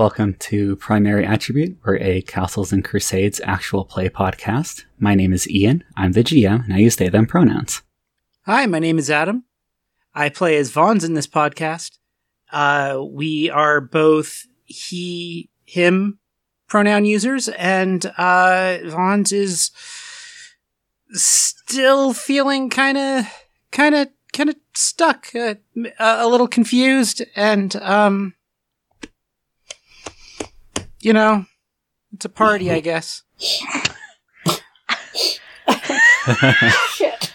Welcome to Primary Attribute. We're a Castles and Crusades actual play podcast. My name is Ian. I'm the GM, and I use they, them pronouns. Hi, my name is Adam. I play as Vons in this podcast. Uh, we are both he, him pronoun users, and uh, is still feeling kind of, kind of, kind of stuck, uh, a little confused, and um, you know, it's a party, I guess. Shit.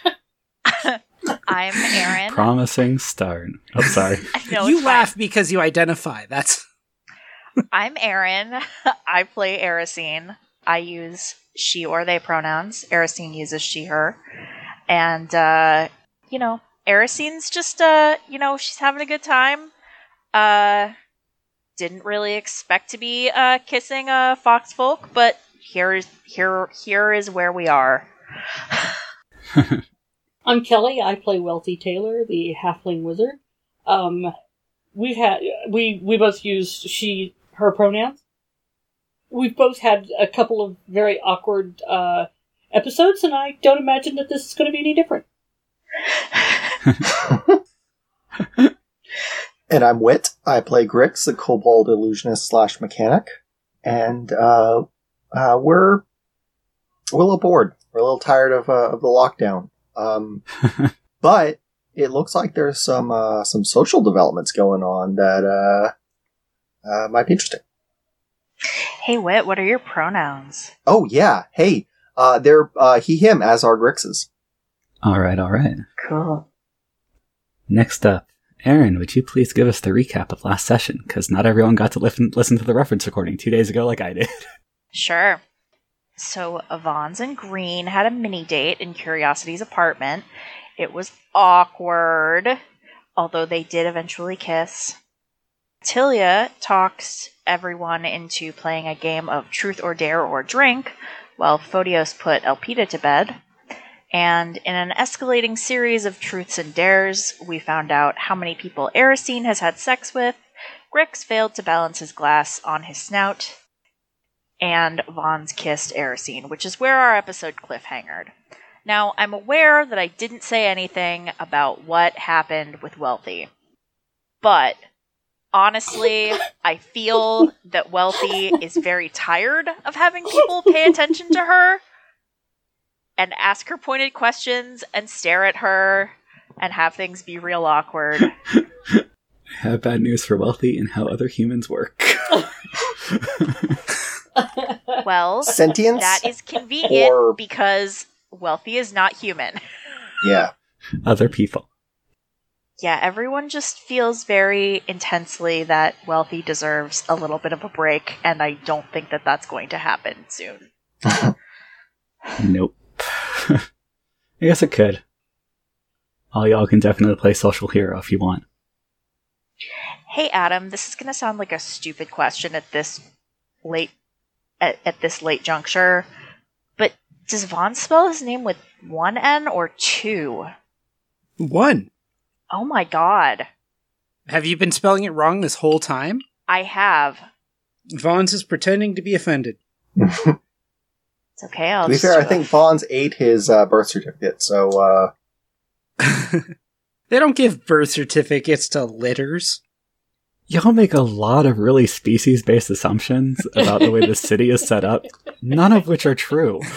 I'm Aaron. Promising start. I'm oh, sorry. No, you it's laugh because you identify. That's. I'm Aaron. I play Erisine. I use she or they pronouns. Erisine uses she, her. And, uh, you know, Erisine's just, uh, you know, she's having a good time. Uh, didn't really expect to be, uh, kissing a fox folk, but here's, here, here is where we are. I'm Kelly. I play Wealthy Taylor, the halfling wizard. Um, we've had we we both use she her pronouns. We've both had a couple of very awkward uh, episodes, and I don't imagine that this is going to be any different. And I'm Wit. I play Grix, the kobold illusionist slash mechanic. And uh, uh, we're, we're a little bored. We're a little tired of, uh, of the lockdown. Um, but it looks like there's some uh, some social developments going on that uh, uh, might be interesting. Hey, Wit, what are your pronouns? Oh yeah, hey, uh, they're uh, he him as are Grix's. all right, all right. Cool. Next up, Aaron, would you please give us the recap of last session? Because not everyone got to listen, listen to the reference recording two days ago like I did. Sure. So Avons and Green had a mini date in Curiosity's apartment. It was awkward, although they did eventually kiss. Tilia talks everyone into playing a game of truth or dare or drink, while Photios put Elpida to bed. And in an escalating series of truths and dares, we found out how many people Erisine has had sex with. Grix failed to balance his glass on his snout, and Vaughn's kissed Erisine, which is where our episode cliffhangered. Now, I'm aware that I didn't say anything about what happened with Wealthy, but honestly, I feel that Wealthy is very tired of having people pay attention to her and ask her pointed questions and stare at her and have things be real awkward. I have bad news for Wealthy and how other humans work. Well, Sentience. that is convenient Or- because Wealthy is not human. yeah. other people. yeah, everyone just feels very intensely that Wealthy deserves a little bit of a break, and I don't think that that's going to happen soon. Nope. I guess it could. All y'all can definitely play social hero if you want. Hey, Adam, this is going to sound like a stupid question at this late at, at this late juncture, but does Vaughn spell his name with one N or two? one. Oh my god, Have you been spelling it wrong this whole time? I have. Vaughn's is pretending to be offended. It's okay. I'll to be just fair, I think Vaughn's ate his uh, birth certificate, so uh, they don't give birth certificates to litters. Y'all make a lot of really species based assumptions about the way the city is set up, none of which are true.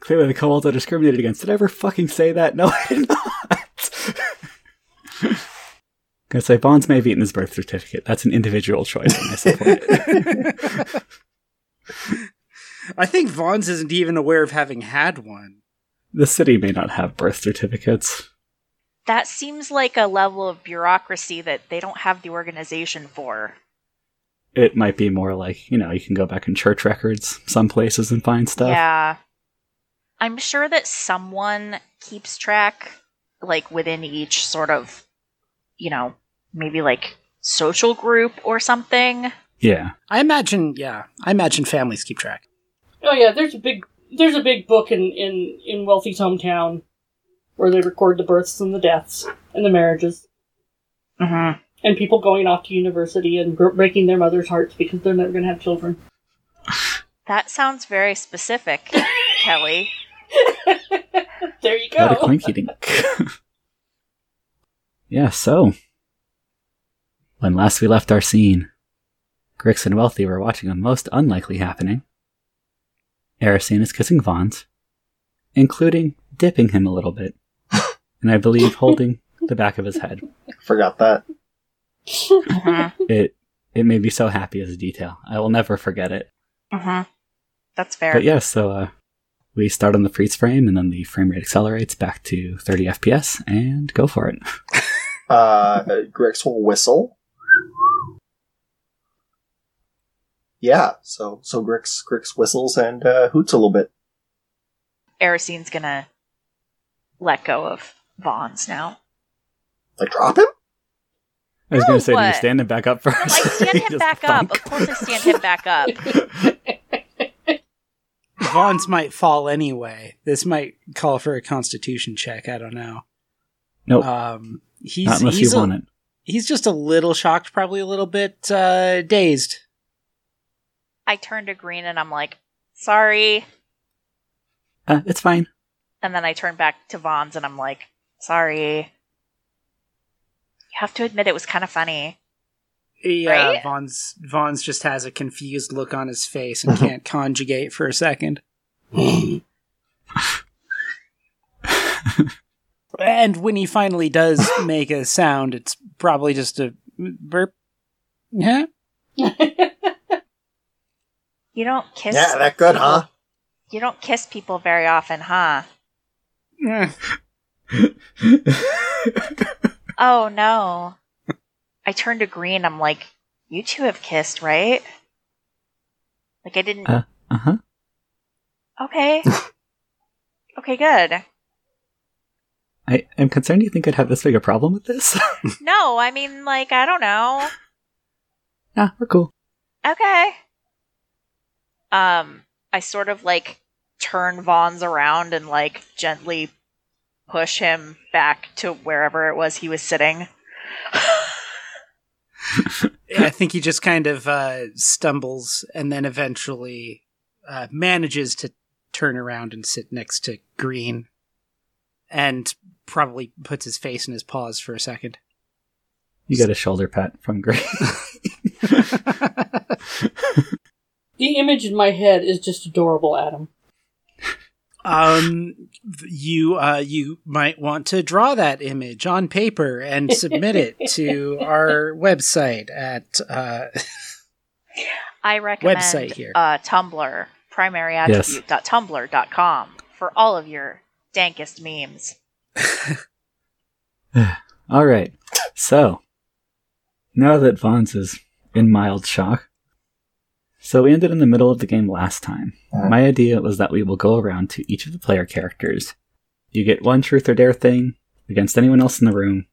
Clearly, the kobolds are discriminated against. Did I ever fucking say that? No, I did not. Gonna say Bonds may have eaten his birth certificate. That's an individual choice, and I support it. I think Vaughn's isn't even aware of having had one. the city may not have birth certificates. That seems like a level of bureaucracy that they don't have the organization for. It might be more like, you know, you can go back in church records some places and find stuff. Yeah. I'm sure that someone keeps track, like within each sort of, you know, maybe like social group or something. Yeah. I imagine, yeah, I imagine families keep track. Oh yeah, there's a big there's a big book in in in Wealthy's hometown where they record the births and the deaths and the marriages. Mm-hmm. And people going off to university and gr- breaking their mother's hearts because they're never going to have children. That sounds very specific, Kelly. there you go. What a go. dink. yeah, so. When last we left our scene, Grix and Wealthy were watching a most unlikely happening. Erisine is kissing Vons, including dipping him a little bit, and I believe holding the back of his head. Forgot that. Mhm, It it made me so happy as a detail. I will never forget it. mhm. That's fair. But yeah, so uh, we start on the freeze frame, and then the frame rate accelerates back to 30 FPS, and go for it. Uh, Grix will whistle. Yeah, so so Grix Grix whistles and uh, hoots a little bit. Erisine's gonna let go of Vaughn's now. Like drop him. I was No, going to say, do you stand him back up first? I stand him just back up. Of course, I stand him back up. Vaughn's might fall anyway. This might call for a constitution check. I don't know. Nope, Um, he's not unless he's you a- want it. He's just a little shocked, probably a little bit uh, dazed. I turn to Green and I'm like, "Sorry," Uh, it's fine. and then I turn back to Vaughn's and I'm like, "Sorry." You have to admit it was kind of funny. Yeah, Right? Vaughn's Vaughn's just has a confused look on his face and can't conjugate for a second. and when he finally does make a sound, it's probably just a burp. Yeah. You don't kiss. Yeah, that good, huh? You don't kiss people very often, huh? Oh no. I turn to Green. I'm like, "You two have kissed, right?" Like I didn't. Uh huh. Okay. okay, good. I am concerned you think I'd have this big a problem with this. No, I mean, like, I don't know. nah, we're cool. Okay. Um, I sort of like turn Vaughn's around and like gently push him back to wherever it was he was sitting. I think he just kind of uh, stumbles and then eventually uh, manages to turn around and sit next to Green and probably puts his face in his paws for a second. You get a shoulder pat from Gray. the image in my head is just adorable, Adam. um, you uh, you might want to draw that image on paper and submit it to our website at uh, I recommend Website here. uh, Tumblr, primaryattribute.tumblr.com for all of your dankest memes. All right. So, now that Vons is in mild shock, so we ended in the middle of the game last time. Mhm. My idea was that we will go around to each of the player characters. You get one truth or dare thing against anyone else in the room.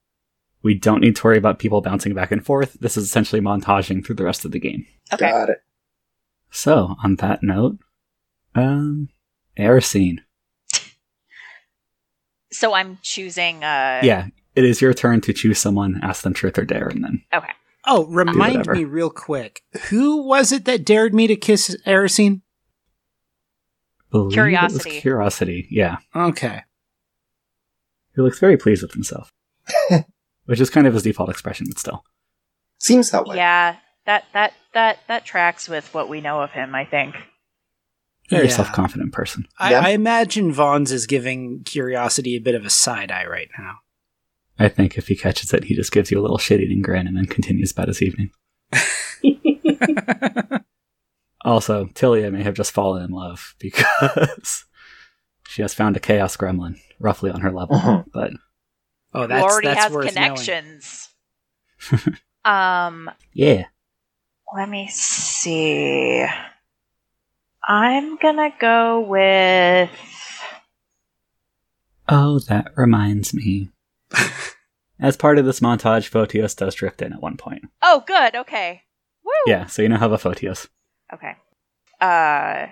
We don't need to worry about people bouncing back and forth. This is essentially montaging through the rest of the game. Okay. Got it. So, on that note, um, Erisine. So I'm choosing. Uh, Yeah, it is your turn to choose someone, ask them truth or dare, and then Okay. oh, remind me real quick. Who was it that dared me to kiss Erisine? believe it was Curiosity. Curiosity, yeah. Okay. He looks very pleased with himself. Which is kind of his default expression, but still. Seems that way. Yeah. That that that that tracks with what we know of him. I think. Very Yeah. self confident person. I, Yeah. I imagine Vaughn's is giving Curiosity a bit of a side eye right now. I think if he catches it, he just gives you a little shit eating grin and then continues about his evening. Also, Tilia may have just fallen in love because she has found a chaos gremlin roughly on her level. Mhm. But Oh, Who that's already that's has worth knowing. connections. um. yeah, Let me see. I'm gonna go with. oh, that reminds me. As part of this montage, Photios does drift in at one point. Oh, good. Okay. Woo. Yeah, so you now have a Photios. Okay. Uh,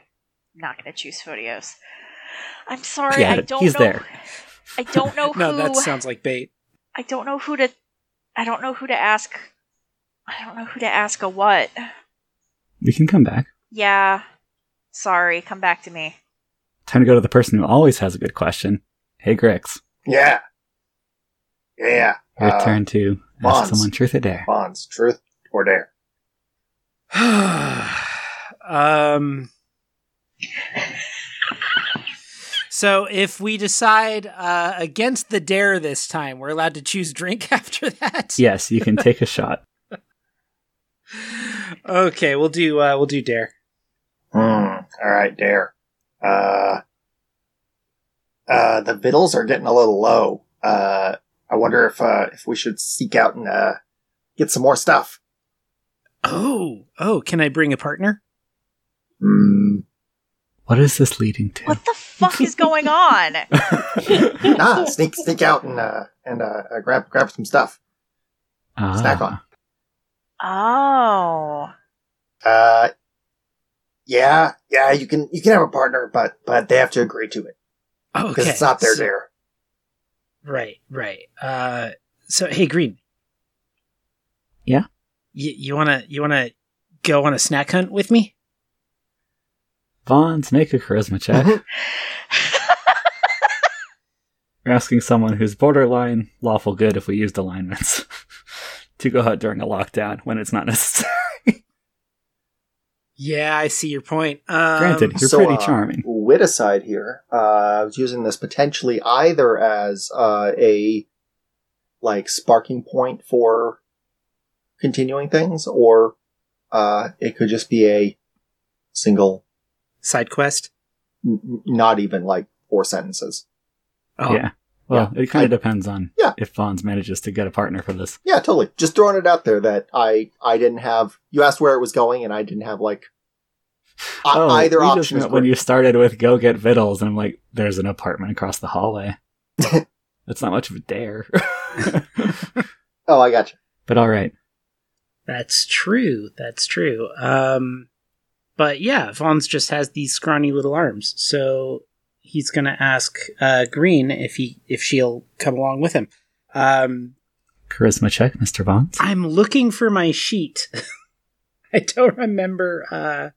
not gonna choose Photios. I'm sorry. Yeah, I don't he's know. there. I don't know No, who. that sounds like bait. I don't know who to. I don't know who to ask. I don't know who to ask a what. We can come back. Yeah. Sorry, come back to me. Time to go to the person who always has a good question. Hey, Grix. Yeah. Yeah. Your Uh, turn to ask Bonds. someone truth or dare. Bonds, truth or dare? um. So if we decide uh, against the dare this time, we're allowed to choose drink after that. Yes, you can take a shot. Okay, we'll do uh, we'll do dare. All right, dare. Uh, uh, the victuals are getting a little low. Uh, I wonder if uh, if we should seek out and uh, get some more stuff. Oh, oh, can I bring a partner? Hmm. What is this leading to? What the fuck is going on? nah, sneak sneak out and uh, and uh, uh, grab grab some stuff. Ah, Snack on. Oh. Uh, yeah, yeah, you can you can have a partner, but but they have to agree to it Oh, because okay. it's not their so- dare. Right, right. Uh, so hey, Green. Yeah? You you wanna you wanna go on a snack hunt with me? Vons, make a charisma check. Mhm. We're asking someone who's borderline lawful good if we used alignments to go out during a lockdown when it's not necessary. Yeah, I see your point. Um, Granted, you're so, pretty uh, charming. Wit aside here, uh, I was using this potentially either as uh, a like sparking point for continuing things, or uh, it could just be a single, side quest. n- n- not even like four sentences. Oh, Yeah. Well, it kind of depends on Yeah. if Vons manages to get a partner for this. Yeah, totally. Just throwing it out there that I I didn't have. You asked where it was going, and I didn't have like e- oh, either we just option. met when you started with go get vittles, and I'm like, there's an apartment across the hallway. That's not much of a dare. Oh, I got you. but all right. That's true. That's true. Um, but yeah, Vaughn's just has these scrawny little arms, so he's gonna ask uh, Green if he if she'll come along with him. Um, Charisma check, Mr. Vons. I'm looking for my sheet. I don't remember uh,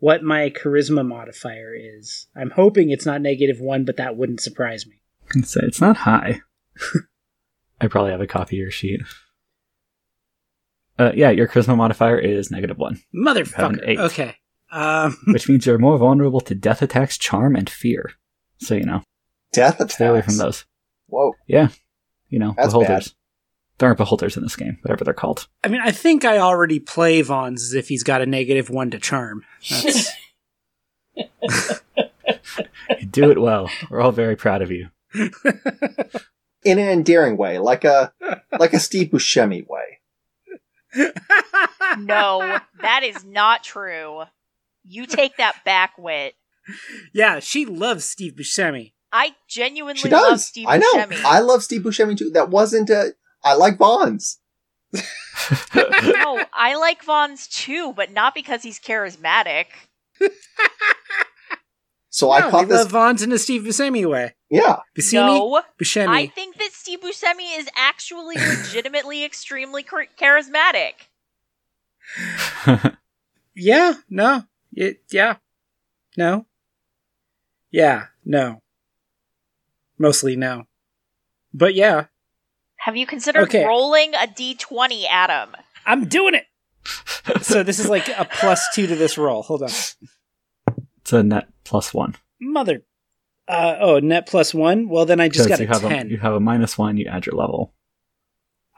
what my charisma modifier is. I'm hoping it's not negative one, but that wouldn't surprise me. I can say it's not high. I probably have a copy of your sheet. Uh, yeah, your charisma modifier is negative one, Motherfucker. eight. Okay. Um, which means you're more vulnerable to death attacks, charm, and fear. So you know, Death attacks. stay away from those. Whoa. Yeah, you know, That's beholders. There aren't beholders in this game, whatever they're called. I mean, I think I already play Vaughn's as if he's got a negative one to charm. That's, You do it well. We're all very proud of you. In an endearing way, like a like a Steve Buscemi way. No, that is not true. You take that back, Wit. Yeah, she loves Steve Buscemi. I genuinely She love does. Steve I know. Buscemi. I love Steve Buscemi too. That wasn't a. I like Bonds. no, I like Vaughn's too, but not because he's charismatic. So I no, caught this. love Vaughn's in a Steve Buscemi way. yeah. Buscemi? No, Buscemi. I think that Steve Buscemi is actually legitimately extremely char- charismatic. Yeah, no. It, yeah. No. Yeah, no. Mostly no. But yeah, Have you considered Okay. rolling a d20, Adam? I'm doing it. so this is like a plus two to this roll. Hold on. it's a net plus one. Mother. Uh, oh, net plus one? Well, then I just got you a have 10. a you have a minus one. You add your level.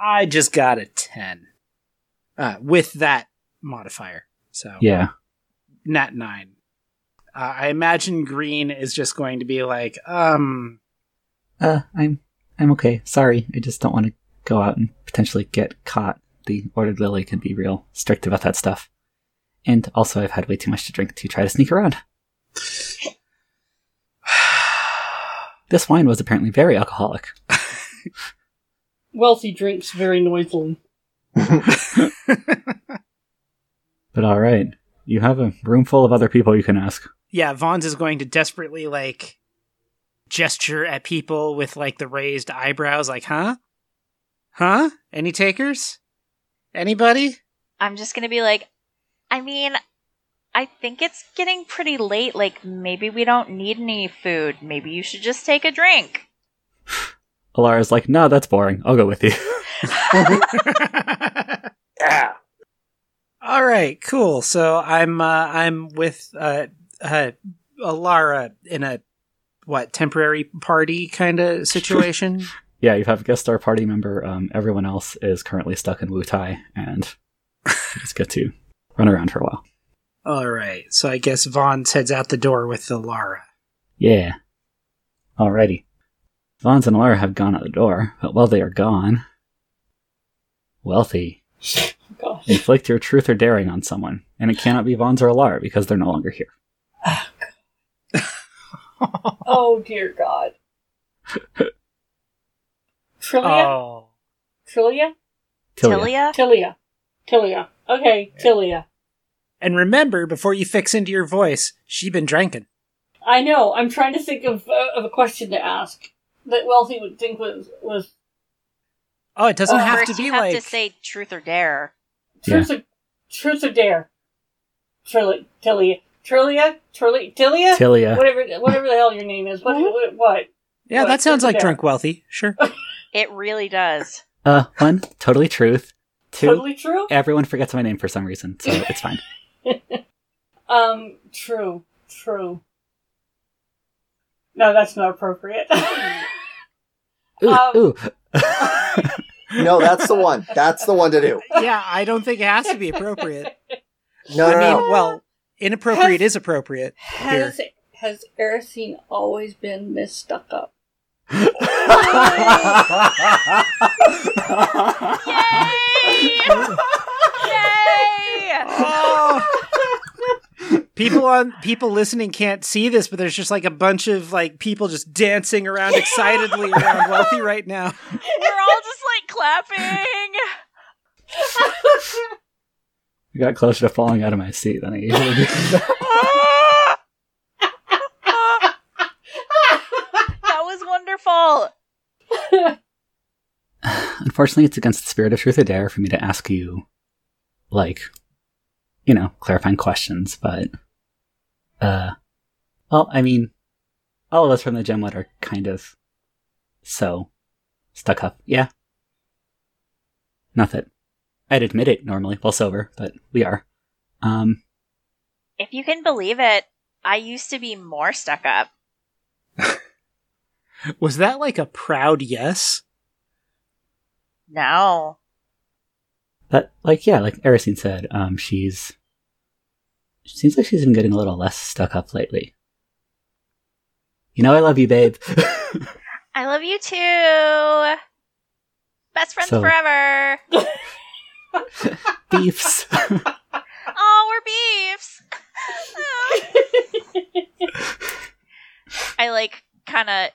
I just got a 10. Uh, with that modifier. So, Yeah. net 9. Uh, I imagine green is just going to be like, um, Uh, I'm I'm okay. Sorry, I just don't want to go out and potentially get caught. The ordered lily can be real strict about that stuff. And also, I've had way too much to drink to try to sneak around. This wine was apparently very alcoholic. Wealthy drinks very noisily. But all right, you have a room full of other people you can ask. Yeah, Vaughn's is going to desperately like gesture at people with like the raised eyebrows, like, huh? Huh? Any takers? Anybody? I'm just gonna be like, I mean, I think it's getting pretty late. Like, maybe we don't need any food. Maybe you should just take a drink. Alara's like, no, that's boring. I'll go with you. Yeah. All right, cool. So I'm uh, I'm with uh, uh, Alara in a what temporary party kind of situation. yeah, you have a guest star party member. Um, everyone else is currently stuck in Wutai, and you just get to run around for a while. All right, so I guess Vaughn heads out the door with Alara. Yeah. Alrighty. Vons and Alara have gone out the door, but while they are gone, Wealthy, Gosh. inflict your truth or daring on someone, and it cannot be Vons or Alara because they're no longer here. Oh dear God. Trillia? Oh, Trillia? Tilia. Tilia? Tilia. Tilia. Okay, Tilia. and remember, before you fix into your voice, she been drinking. I know. I'm trying to think of uh, of a question to ask that Wealthy would think was was Oh, it doesn't Uh, have to be you have like to say truth or dare. truth or truth or dare. Trillia. Tilia. Trillia. Trillia. Tilia. Tilia. Whatever. Whatever the hell your name is. What? What? what? yeah, what, that sounds like dare? drunk wealthy. Sure. It really does. Uh, one, totally truth. Two, Totally true. everyone forgets my name for some reason, so it's fine. Um. True. True. No, that's not appropriate. Ooh, Um, ooh. No, that's the one. That's the one to do. yeah, I don't think it has to be appropriate. No, I no, mean, no. well, inappropriate is appropriate. has has Erisine always been Miss Stuck Up? Yay! Yay! Oh. People on people listening can't see this, but there's just like a bunch of like people just dancing around excitedly around Wealthy right now. We're all just like clapping. I got closer to falling out of my seat than I usually do. that was wonderful. Unfortunately, it's against the spirit of truth or dare for me to ask you, like, you know, clarifying questions, but, uh, well, I mean, all of us from the Gemlet are kind of so stuck up. Yeah. Not that I'd admit it normally while sober, but we are. Um, If you can believe it, I used to be more stuck up. Was that like a proud yes? No. but, like, yeah, like Erisine said, um, she's, it seems like she's been getting a little less stuck up lately. You know, I love you, babe. I love you too. Best friends So- forever. Beefs. Oh, we're beefs. I like kind of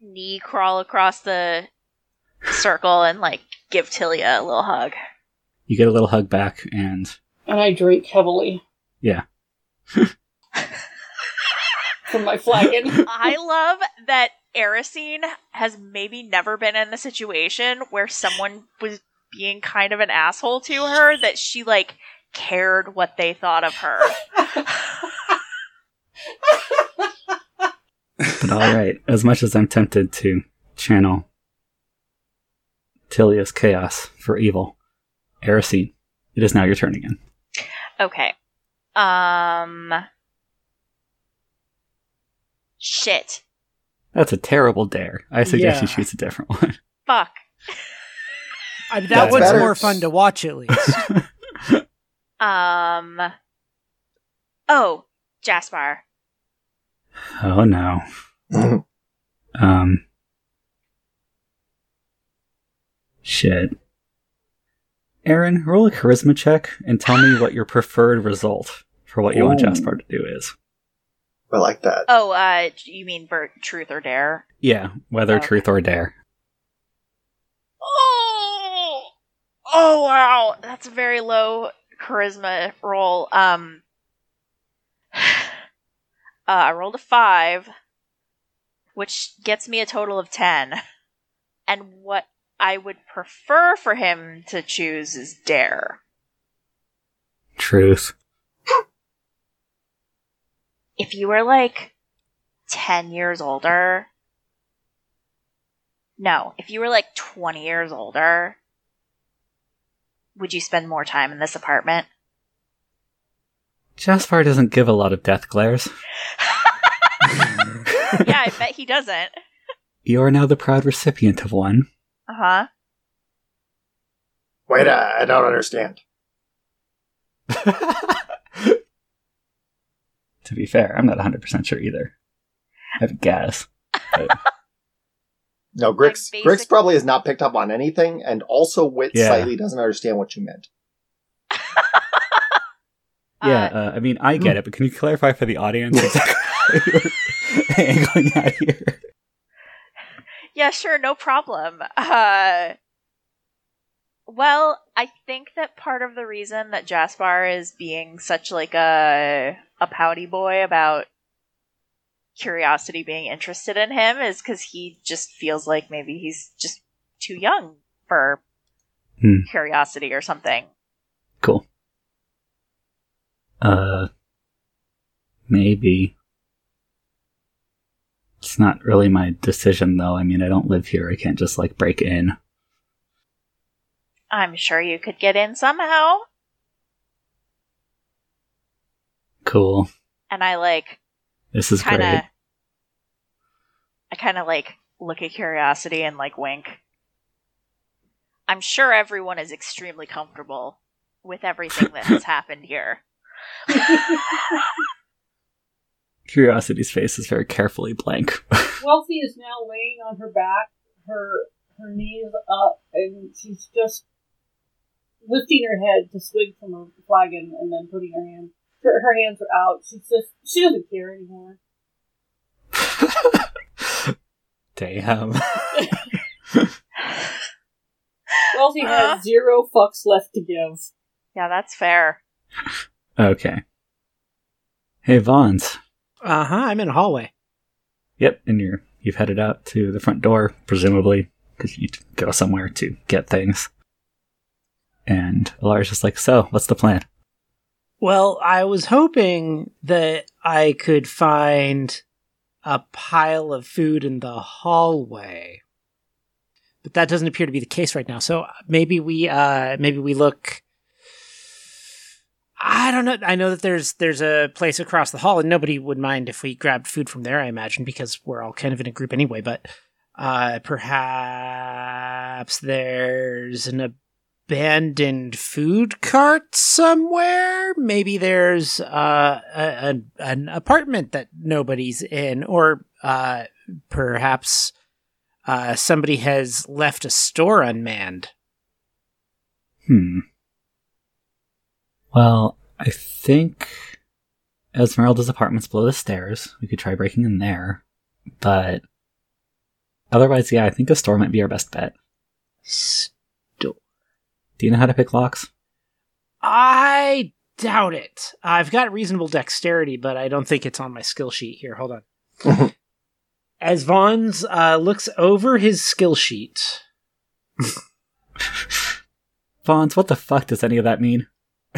knee crawl across the circle and like give Tilia a little hug. you get a little hug back, and and I drink heavily yeah. from my flagon. I love that Erisine has maybe never been in the situation where someone was being kind of an asshole to her that she like cared what they thought of her. But alright, as much as I'm tempted to channel Tilia's chaos for evil, Erisine, it is now your turn again. Okay. Um Shit. That's a terrible dare. I suggest you choose a different one. Fuck. I mean, that That's one's better. more fun to watch at least. Um Oh, Jasper. oh no. Um. Shit. Aaron, roll a charisma check and tell me what your preferred result for what you want Jasper to do is. I like that. Oh, uh you mean Bert Truth or Dare? Yeah, whether Okay. truth or dare. Oh, oh wow, that's a very low charisma roll. Um, uh, I rolled a five, which gets me a total of ten. And what I would prefer for him to choose is Dare. Truth. If you were like 10 years older, no, if you were like 20 years older, would you spend more time in this apartment? Jaspar doesn't give a lot of death glares. yeah, I bet he doesn't. You are now the proud recipient of one. Uh huh. Wait, uh, I don't understand. to be fair, I'm not 100% sure either. I have a guess. But No, Grix, Like Grix probably has not picked up on anything, and also Wit Yeah. slightly doesn't understand what you meant. yeah, Uh, uh, I mean, I get it, but can you clarify for the audience exactly what you're angling at here? Yeah, sure, no problem. Uh, well, I think that part of the reason that Jaspar is being such like a a pouty boy about curiosity being interested in him is because he just feels like maybe he's just too young for Hmm. curiosity or something. Cool. Uh, maybe. It's not really my decision, though. I mean, I don't live here. I can't just, like, break in. I'm sure you could get in somehow. Cool. And I like This is kind of great. I kind of like look at curiosity and like wink. I'm sure everyone is extremely comfortable with everything that has happened here. Curiosity's face is very carefully blank. Wealthy is now laying on her back, her her knees up, and she's just lifting her head to swig from her flagon, and then putting her hand her, her hands are out. She's just she doesn't care anymore. Damn. Wealthy Uh-huh. has zero fucks left to give. Yeah, that's fair. Okay. Hey, Vons. Uh huh. I'm in a hallway. Yep, and you're you've headed out to the front door, presumably, because you need to go somewhere to get things. And Alara's just like, so, what's the plan? Well, I was hoping that I could find a pile of food in the hallway. But that doesn't appear to be the case right now. So maybe we uh maybe we look I don't know. I know that there's there's a place across the hall and nobody would mind if we grabbed food from there, I imagine, because we're all kind of in a group anyway, but uh perhaps there's an abandoned food cart somewhere. Maybe there's uh, a, a, an apartment that nobody's in, or uh, perhaps uh, somebody has left a store unmanned. Hmm. Well, I think Esmeralda's apartment's below the stairs. We could try breaking in there. But otherwise, yeah, I think a store might be our best bet. Do you know how to pick locks? I doubt it. I've got reasonable dexterity, but I don't think it's on my skill sheet here. Hold on. As Vaughn's uh, looks over his skill sheet, Vons, what the fuck does any of that mean?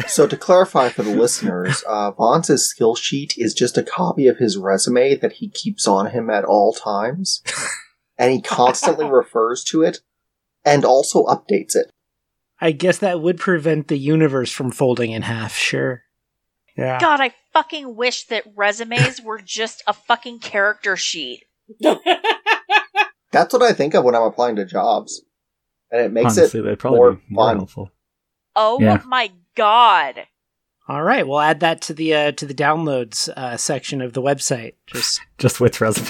So to clarify for the listeners, uh, Vaughn's skill sheet is just a copy of his resume that he keeps on him at all times, and he constantly refers to it, and also updates it. I guess that would prevent the universe from folding in half. Sure. Yeah. God, I fucking wish that resumes were just a fucking character sheet. That's what I think of when I'm applying to jobs, and it makes Honestly, it that'd probably more be more fun. helpful. Oh Yeah. my god. All right, we'll add that to the uh, to the downloads uh, section of the website. Just Just with resume.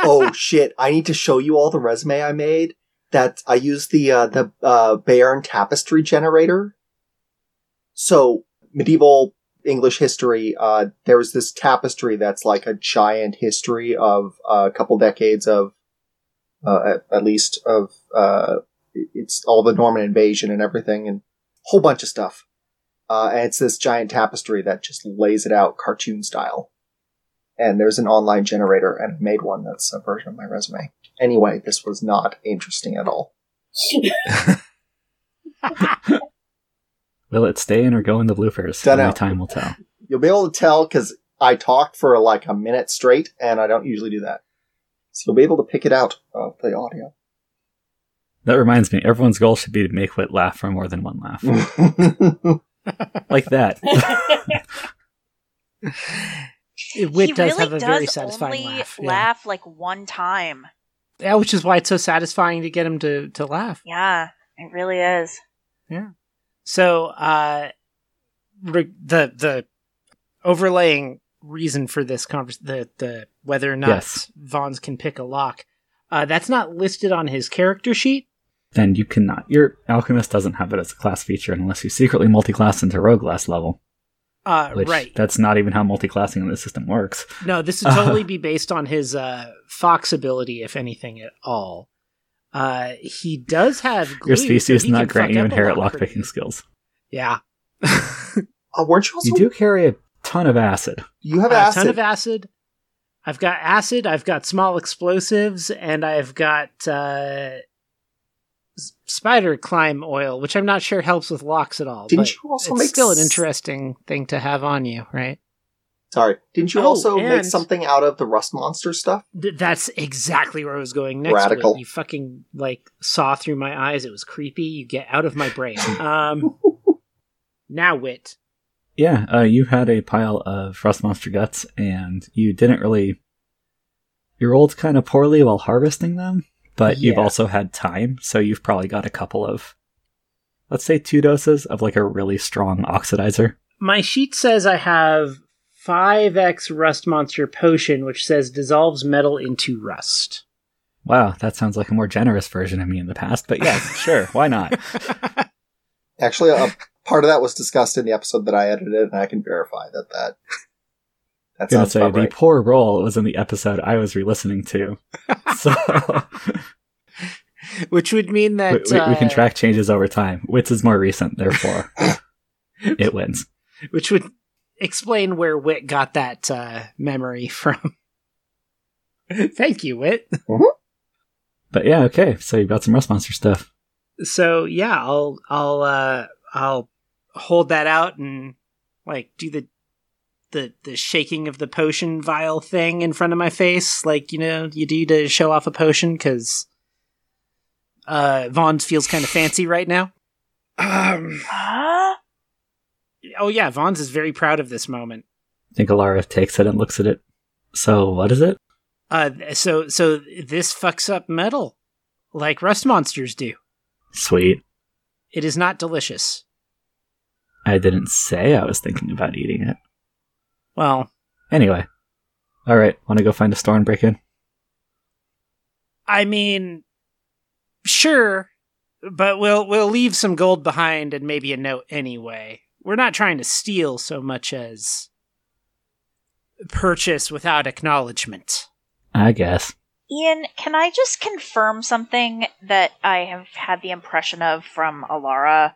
oh shit! I need to show you all the resume I made. That I use the uh, the uh, Bayeux tapestry generator. So medieval English history. Uh, there was this tapestry that's like a giant history of uh, a couple decades of, uh, at, at least of uh, it's all the Norman invasion and everything, and a whole bunch of stuff. Uh, and it's this giant tapestry that just lays it out cartoon style and there's an online generator and I made one that's a version of my resume. Anyway, this was not interesting at all. Will it stay in or go in the bloopers? Dunno. Only time will tell. You'll be able to tell because I talked for like a minute straight, and I don't usually do that. So you'll be able to pick it out of the audio. That reminds me, everyone's goal should be to make Wit laugh for more than one laugh. like that. Wit he does really have a does very satisfying only laugh. Yeah. laugh like one time. Yeah, which is why it's so satisfying to get him to to laugh. Yeah, it really is. Yeah. So, uh, re- the the overlaying reason for this convers the the whether or not Yes. Vons can pick a lock, uh, that's not listed on his character sheet. then you cannot. Your alchemist doesn't have it as a class feature unless you secretly multi-class into rogue last level. Uh, Which right. that's not even how multi-classing in this system works. No, this would totally be based on his uh, fox ability, if anything at all. Uh, he does have glue, Your species he does not grant you up a inherent lock lockpicking skills. Yeah. uh, weren't you also? You do carry a ton of acid. You have a acid. ton of acid. I've got acid. I've got small explosives, and I've got uh, s- spider climb oil, which I'm not sure helps with locks at all. Didn't but you also it's make still an interesting thing to have on you, right? Sorry, didn't you Oh, also make something out of the rust monster stuff? Th- that's exactly where I was going next. Radical. You fucking like saw through my eyes. It was creepy. You get out of my brain. Um, now wit. Yeah, uh, you had a pile of rust monster guts, and you didn't really. You rolled kind of poorly while harvesting them, but you've also had time, so you've probably got a couple of, let's say, two doses of like a really strong oxidizer. My sheet says I have 5x rust monster potion, which says dissolves metal into rust. Wow, that sounds like a more generous version of me in the past, but yes, sure, why not? Actually, a part of that was discussed in the episode that I edited, and I can verify that that. That I was gonna say the right. poor role was in the episode I was re-listening to, so Which would mean that we- we can uh, track changes over time. Wits is more recent, therefore it wins. which would explain where Wit got that uh, memory from. Thank you, Wit. But yeah, okay. So you've got some rust monster stuff. So yeah, I'll I'll uh, I'll hold that out and like do the the the shaking of the potion vial thing in front of my face, like you know you do to show off a potion, because uh, Vaughn feels kind of fancy right now. Um, Huh? oh yeah, Vaughn's is very proud of this moment. I think Alara takes it and looks at it. So what is it? Uh, so so this fucks up metal, like rust monsters do. Sweet. It is not delicious. I didn't say I was thinking about eating it. Well, Anyway. Alright, wanna go find a store and break in? I mean, sure, but we'll we'll leave some gold behind and maybe a note anyway. We're not trying to steal so much as purchase without acknowledgement. I guess. Ian, can I just confirm something that I have had the impression of from Alara?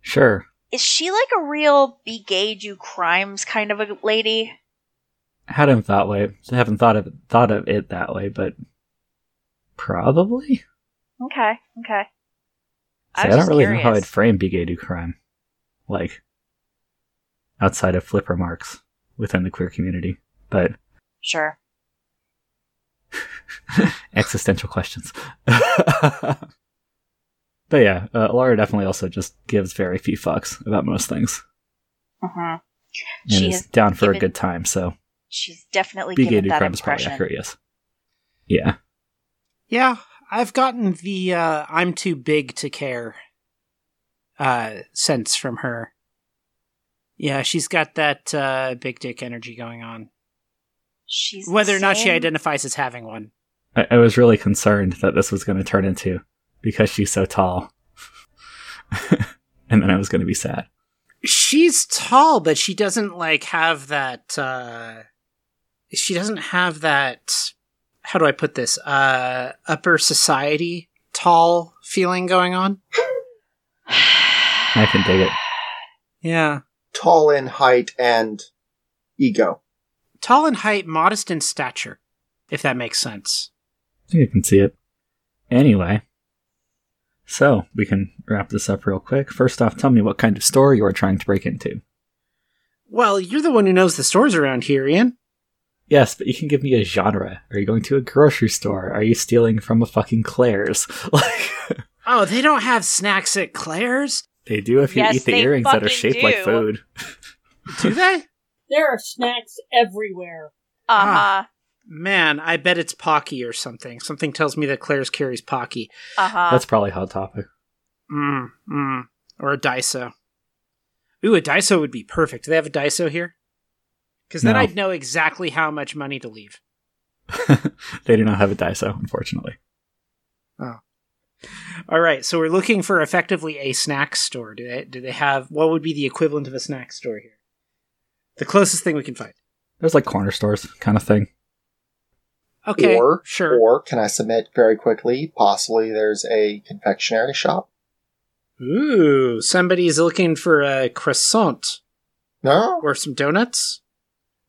Sure. Is she like a real be gay, do crimes kind of a lady? Hadn't thought way haven't thought of thought of it that way, but probably? Okay, okay. See, was I, don't really know how. I'd frame Big do crime. Like outside of flip remarks within the queer community. But Sure. existential questions. but yeah, uh, Laura definitely also just gives very few fucks about most things hmm and She is down for a good time. So She's definitely Big given do that crime is probably impression. accurate. Yes. Yeah. Yeah, I've gotten the uh, "I'm too big to care" uh, sense from her. Yeah, she's got that uh, big dick energy going on. She's the Whether or not she identifies as having one. I, I was really concerned that this was going to turn into because she's so tall, and then I was going to be sad. she's tall, but she doesn't like have that. uh She doesn't have that. How do I put this? Uh Upper society tall feeling going on. I can dig it. Yeah, Tall in height and ego. tall in height, modest in stature. If that makes sense. I think I can see it. Anyway, so we can wrap this up real quick. First off, tell me what kind of store you are trying to break into. Well, you're the one who knows the stores around here, Ian. Yes, but you can give me a genre. Are you going to a grocery store? Are you stealing from a fucking Claire's? Like, Oh, they don't have snacks at Claire's, they do if you Yes, eat the earrings that are fucking shaped like food. do they? There are snacks everywhere. Uh Ah. Huh. Man, I bet it's Pocky or something. Something tells me that Claire's carries Pocky. Uh huh. That's probably Hot Topic. Mm, mm. Or a Daiso. Ooh, a Daiso would be perfect. Do they have a Daiso here? Because then No. I'd know exactly how much money to leave. they do not have a Daiso, unfortunately. Oh. All right, so we're looking for effectively a snack store. Do they do they have what would be the equivalent of a snack store here? The closest thing we can find. There's like corner stores kind of thing. Okay, or, sure. or can I submit very quickly? Possibly there's a confectionery shop. Ooh, somebody's looking for a croissant No, or some donuts.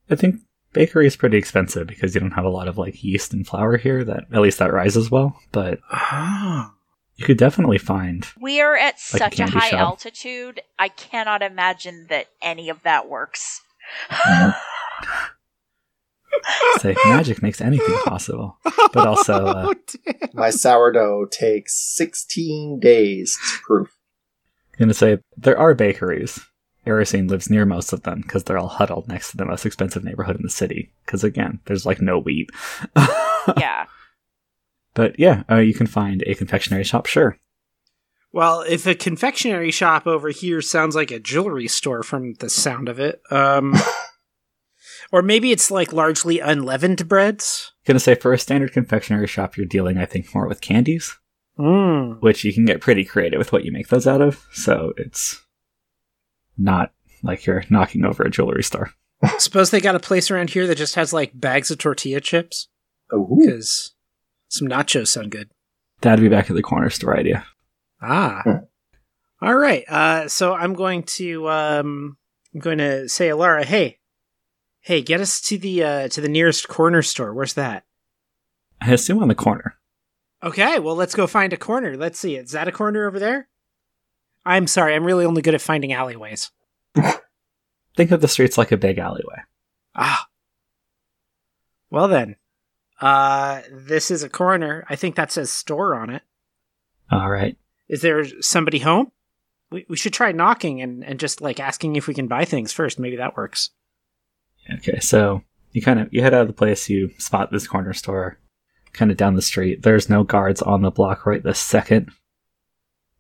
I think bakery is pretty expensive because you don't have a lot of like yeast and flour here. That at least that rises well, but Ah, you could definitely find. We are at Like such a candy high shop. altitude. I cannot imagine that any of that works. Say magic makes anything possible, but also uh, Oh, my sourdough takes 16 days to proof. I'm gonna say there are bakeries. Erisine lives near most of them because they're all huddled next to the most expensive neighborhood in the city. Because again, there's like no wheat. yeah. But yeah, uh, you can find a confectionery shop. Sure. Well, if a confectionery shop over here sounds like a jewelry store from the sound of it, um, or maybe it's like largely unleavened breads. Gonna say for a standard confectionery shop, you're dealing, I think, more with candies, Mm. which you can get pretty creative with what you make those out of. So it's not like you're knocking over a jewelry store. Suppose they got a place around here that just has like bags of tortilla chips Ooh. because some nachos sound good. That'd be back at the corner store idea. Ah. Hmm. All right. Uh, so I'm going to um, I'm going to say, Alara, hey, hey, get us to the uh, to the nearest corner store. Where's that? I assume on the corner. Okay. Well, let's go find a corner. Let's see. Is that a corner over there? I'm sorry. I'm really only good at finding alleyways. Think of the streets like a big alleyway. Ah. Well then, uh, this is a corner. I think that says store on it. All right. Is there somebody home? We we should try knocking and and just like asking if we can buy things first. Maybe that works. Okay, so you kind of you head out of the place, you spot this corner store, kind of down the street. There's no guards on the block right this second.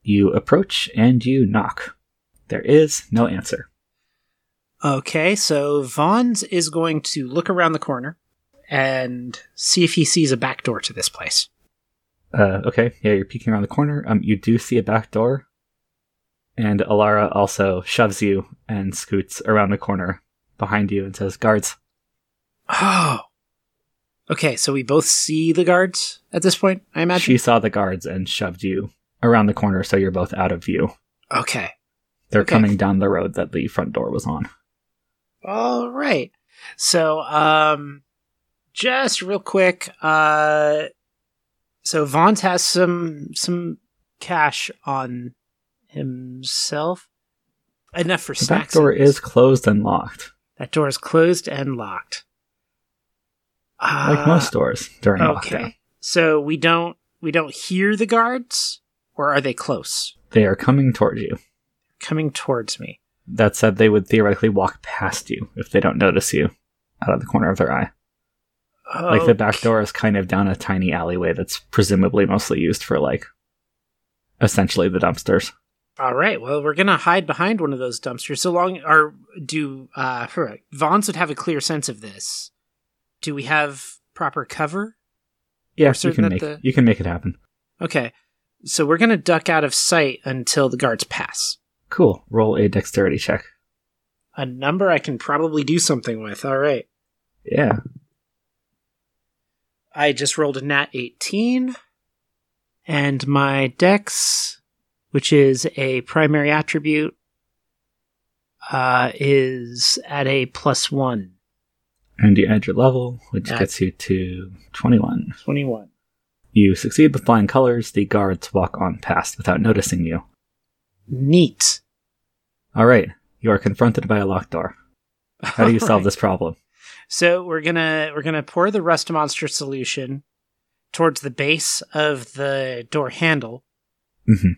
You approach and you knock. There is no answer. Okay, so Vaughn's is going to look around the corner and see if he sees a back door to this place. Uh, okay, yeah, you're peeking around the corner. Um, you do see a back door, and Alara also shoves you and scoots around the corner behind you and says, "Guards." Oh. Okay, so we both see the guards at this point, I imagine? She saw the guards and shoved you around the corner, so you're both out of view. Okay. They're Okay. coming down the road that the front door was on. All right. So, um, just real quick, uh, so Vaughn has some some cash on himself, enough for The back door is closed and locked, that door is closed and locked. like Uh, most doors during lockdown. Okay, so we don't we don't hear the guards, or are they close, They are coming towards you. coming towards me? That said, they would theoretically walk past you if they don't notice you out of the corner of their eye. Like the back door is kind of down a tiny alleyway that's presumably mostly used for like essentially the dumpsters. All right. Well, we're gonna hide behind one of those dumpsters. So long, or do uh, for Vons would have a clear sense of this. Do we have proper cover? Yeah, you can make the- you can make it happen. Okay. So we're gonna duck out of sight until the guards pass. Cool. Roll a dexterity check. A number I can probably do something with. All right. Yeah. I just rolled a nat 18, and my dex, which is a primary attribute, uh, is at a plus one. And you add your level, which Yeah. gets you to 21. 21. You succeed with flying colors. The guards walk on past without noticing you. Neat. All right, you are confronted by a locked door. How do you solve Alright. this problem? So we're gonna we're gonna pour the rust monster solution towards the base of the door handle hmm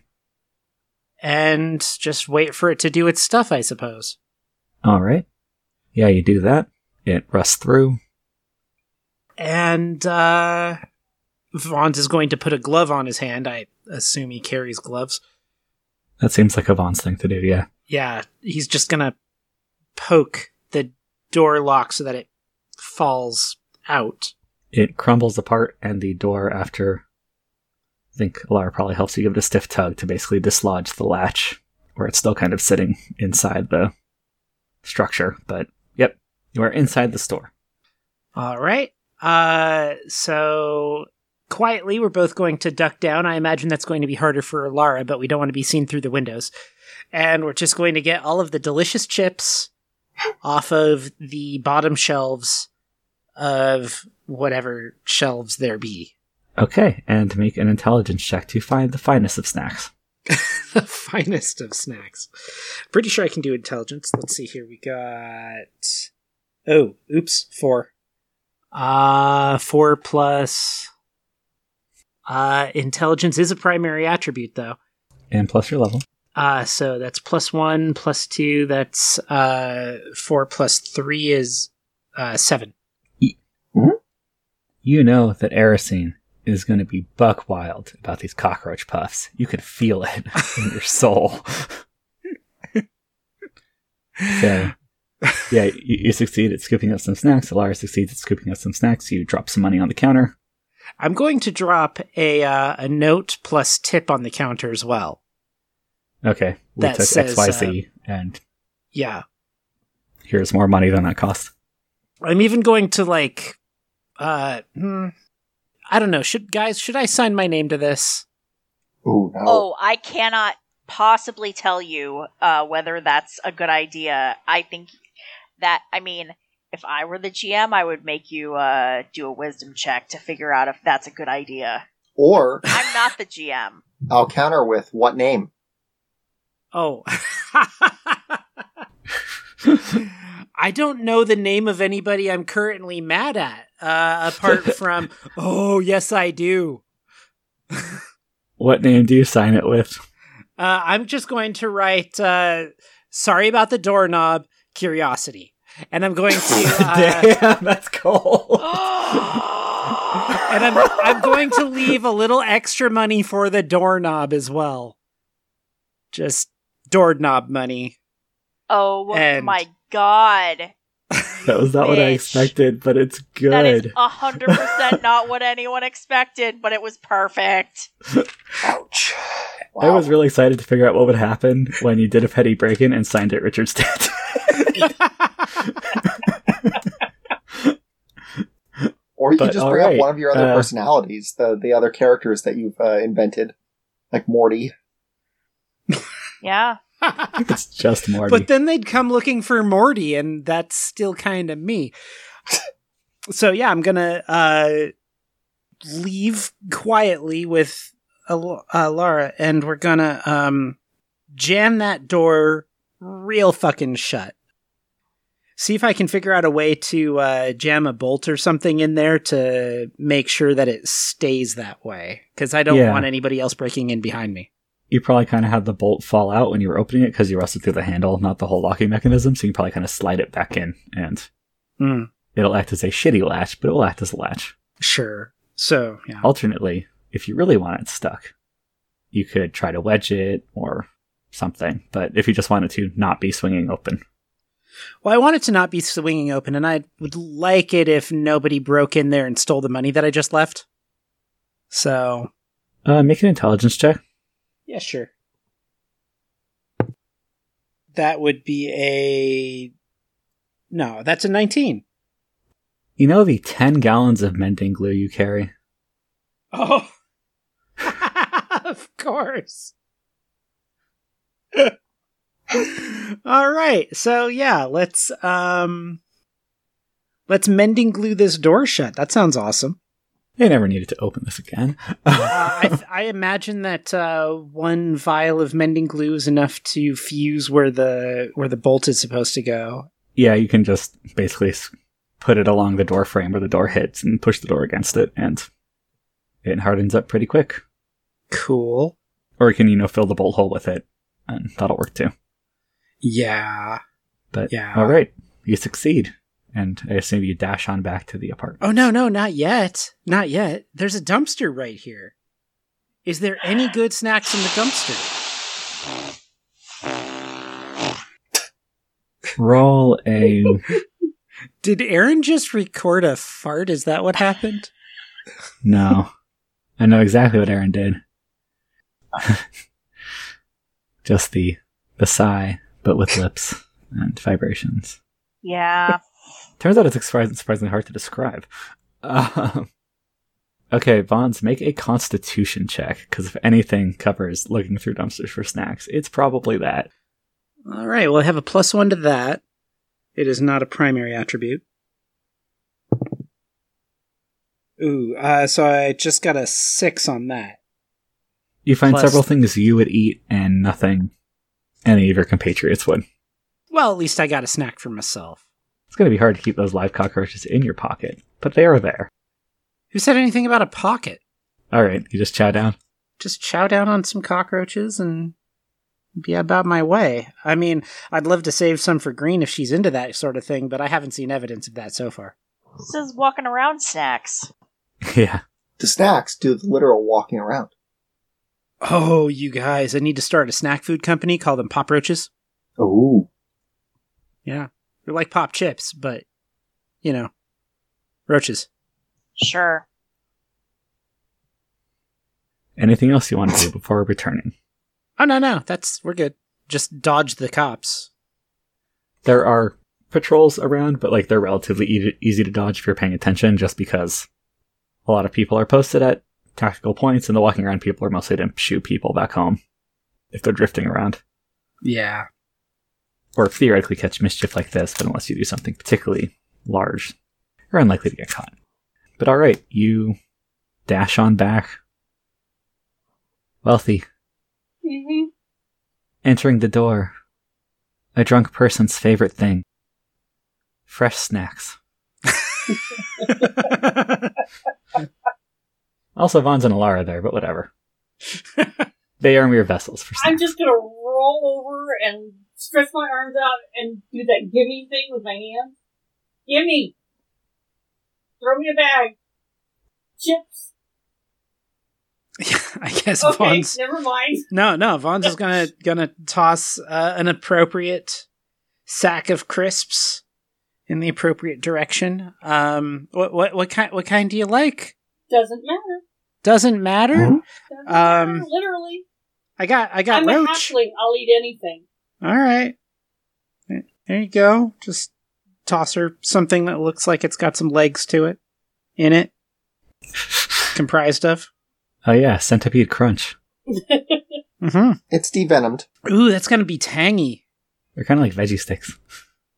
and just wait for it to do its stuff, I suppose. All right. Yeah, you do that. It rusts through. And uh Vaughn is going to put a glove on his hand. I assume he carries gloves. That seems like a Vaughn's thing to do, yeah. Yeah, he's just gonna poke the door lock so that it falls out. It crumbles apart, and the door, after. I think Alara probably helps you give it a stiff tug to basically dislodge the latch, where it's still kind of sitting inside the structure. But, yep, you are inside the store. All right. Uh, so quietly, we're both going to duck down. I imagine that's going to be harder for Lara, but we don't want to be seen through the windows. And we're just going to get all of the delicious chips off of the bottom shelves of whatever shelves there be. Okay, and make an intelligence check to find the finest of snacks. the finest of snacks. Pretty sure I can do intelligence. Let's see here. We got. Oh, oops, four. Uh, four plus. Uh, intelligence is a primary attribute, though. And plus your level. Uh, so that's plus one, plus two, that's, uh, four plus three is, uh, seven. You know that Erisine is going to be buck wild about these cockroach puffs. You could feel it in your soul. so, yeah, you, you succeed at scooping up some snacks. Alara succeeds at scooping up some snacks. You drop some money on the counter. I'm going to drop a, uh, a note plus tip on the counter as well. Okay, we That took says, XYZ, and Yeah. here's more money than that cost. I'm even going to like, uh, hmm, I don't know. Should guys, should I sign my name to this? Ooh, no. Oh, I cannot possibly tell you uh, whether that's a good idea. I think that, I mean, if I were the GM, I would make you uh, do a wisdom check to figure out if that's a good idea. Or I'm not the GM. I'll counter with what name? Oh, I don't know the name of anybody I'm currently mad at. Uh, apart from, oh yes, I do. What name do you sign it with? Uh, I'm just going to write, uh, sorry about the doorknob, curiosity. And I'm going to, uh, Damn, that's cold. and I'm I'm going to leave a little extra money for the doorknob as well. Just doorknob money. Oh And- my god. That was not what I expected, but it's That is good. a hundred percent not what anyone expected, but it was perfect. Ouch. I was really excited to figure out what would happen when you did a petty break-in and signed it Richard Stanton. Or you But, could just bring right, up one of your other uh, personalities, the the other characters that you've uh, invented, like Morty. Yeah. it's just Morty. But then they'd come looking for Morty, and that's still kind of me. so yeah, I'm gonna uh, leave quietly with uh, Laura, and we're gonna um, jam that door real fucking shut. See if I can figure out a way to uh, jam a bolt or something in there to make sure that it stays that way. Because I don't Yeah. want anybody else breaking in behind me. You probably kind of had the bolt fall out when you were opening it because you rusted through the handle, not the whole locking mechanism. So you can probably kind of slide it back in, and Hmm. it'll act as a shitty latch, but it will act as a latch. Sure. So yeah. Alternately, if you really want it stuck, you could try to wedge it or something. But if you just want it to not be swinging open, Well, I want it to not be swinging open, and I would like it if nobody broke in there and stole the money that I just left. So, uh, make an intelligence check. Yeah, sure. That would be a. No, that's a 19. You know the 10 gallons of mending glue you carry? Oh. of course. All right. So, yeah, let's um let's mending glue this door shut. That sounds awesome. They never needed to open this again. Uh, I, I imagine that uh, one vial of mending glue is enough to fuse where the where the bolt is supposed to go. yeah, you can just basically put it along the door frame where the door hits and push the door against it, and it hardens up pretty quick. Cool. Or you can, you know, fill the bolt hole with it, and that'll work too. Yeah. But Yeah. all right, you succeed, and I assume you dash on back to the apartment. Oh no, no, not yet. Not yet. There's a dumpster right here. Is there any good snacks in the dumpster? Roll a Did Aaron just record a fart? Is that what happened? no. I know exactly what Aaron did. Just the the sigh, but with lips and vibrations. Yeah. Turns out it's surprising- surprisingly hard to describe. Um, okay, Bonds, make a Constitution check because if anything covers looking through dumpsters for snacks, it's probably that. All right, well, I have a plus one to that. It is not a primary attribute. Ooh, uh, so I just got a six on that. You find Plus- several things you would eat and nothing any of your compatriots would. Well, at least I got a snack for myself. It's going to be hard to keep those live cockroaches in your pocket, but they are there. Who said anything about a pocket? All right, you just chow down. Just chow down on some cockroaches and be about my way. I mean, I'd love to save some for Green if she's into that sort of thing, but I haven't seen evidence of that so far. This is walking around snacks. yeah. The snacks do the literal walking around. Oh, you guys, I need to start a snack food company, call them Pop Roaches. Ooh. Yeah. They're like pop chips, but, you know, roaches. Sure. Anything else you want to do before returning? Oh, no, no, that's, we're good. Just dodge the cops. There are patrols around, but like they're relatively e- easy to dodge if you're paying attention, just because a lot of people are posted at tactical points, and the walking around people are mostly to shoot people back home if they're drifting around, Yeah. Or theoretically catch mischief like this. But unless you do something particularly large, you're unlikely to get caught. But all right, you dash on back. Wealthy, hmm entering the door. A drunk person's favorite thing. Fresh snacks. Also, Vons and Alara there, but whatever. they are mere vessels for I'm just gonna roll over and stretch my arms out and do that gimme thing with my hands. Gimme! Throw me a bag. Chips. I guess Okay, Vaughn's. never mind. No, no, Vaughn's is gonna gonna toss uh, an appropriate sack of crisps in the appropriate direction. Um, what what what kind what kind do you like? Doesn't matter. Doesn't matter. Mhm. Doesn't Um, matter. Literally. I got I got I'm a roach. halfling. I'll eat anything. All right, there you go. Just toss her something that looks like it's got some legs to it, in it, comprised of. oh yeah, centipede crunch. Mm-hmm. It's devenomed. Ooh, that's gonna be tangy, They're kind of like veggie sticks.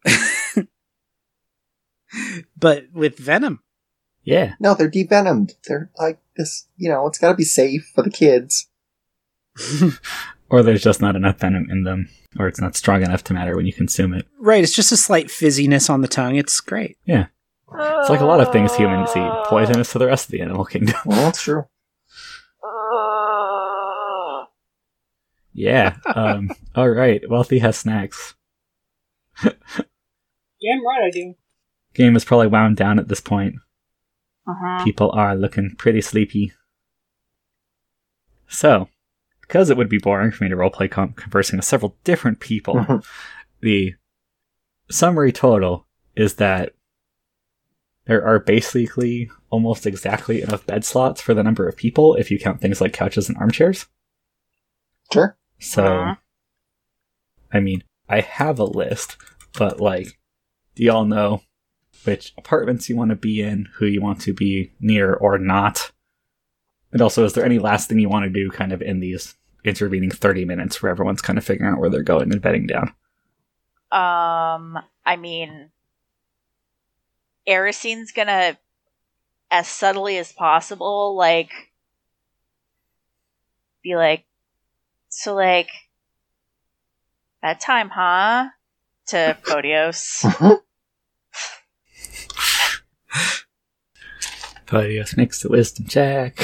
but with venom. Yeah. No, they're devenomed. They're like this, you know, it's gotta be safe for the kids. Or there's just not enough venom in them, or it's not strong enough to matter when you consume it. Right, it's just a slight fizziness on the tongue. It's great. Yeah. It's like a lot of things humans eat, poisonous to the rest of the animal kingdom. Well, that's true. yeah. Um, all right. Wealthy has snacks. Damn right I do. Game is probably wound down at this point. Uh-huh. People are looking pretty sleepy. So, because it would be boring for me to roleplay com- conversing with several different people, the summary total is that there are basically almost exactly enough bed slots for the number of people if you count things like couches and armchairs. Sure. So, Uh-huh. I mean, I have a list, but like, do y'all know which apartments you want to be in, who you want to be near or not? And also, is there any last thing you want to do kind of in these intervening 30 minutes where everyone's kind of figuring out where they're going and bedding down? Um, I mean, Erisine's gonna as subtly as possible, like, be like, so like, that time, huh? To Photios. Podius makes the wisdom check.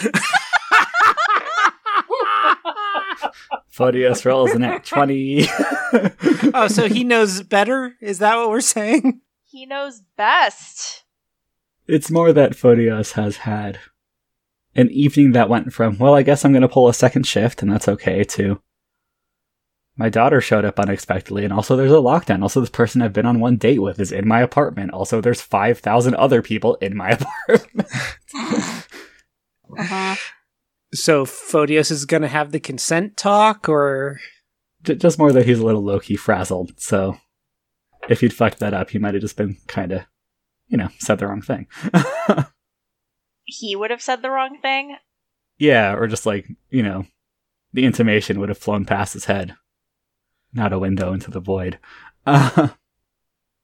Photios rolls an at 20. oh, so he knows better? Is that what we're saying? he knows best. It's more that Photios has had an evening that went from, well, I guess I'm going to pull a second shift, and that's okay, to my daughter showed up unexpectedly, and also there's a lockdown. Also, this person I've been on one date with is in my apartment. Also, there's 5,000 other people in my apartment. Uh-huh. So Photios is going to have the consent talk, or just more that he's a little low key frazzled, so if he'd fucked that up, he might have just been kind of, you know, said the wrong thing. He would have said the wrong thing. yeah, or just like, you know, the intimation would have flown past his head, not a window into the void. Uh,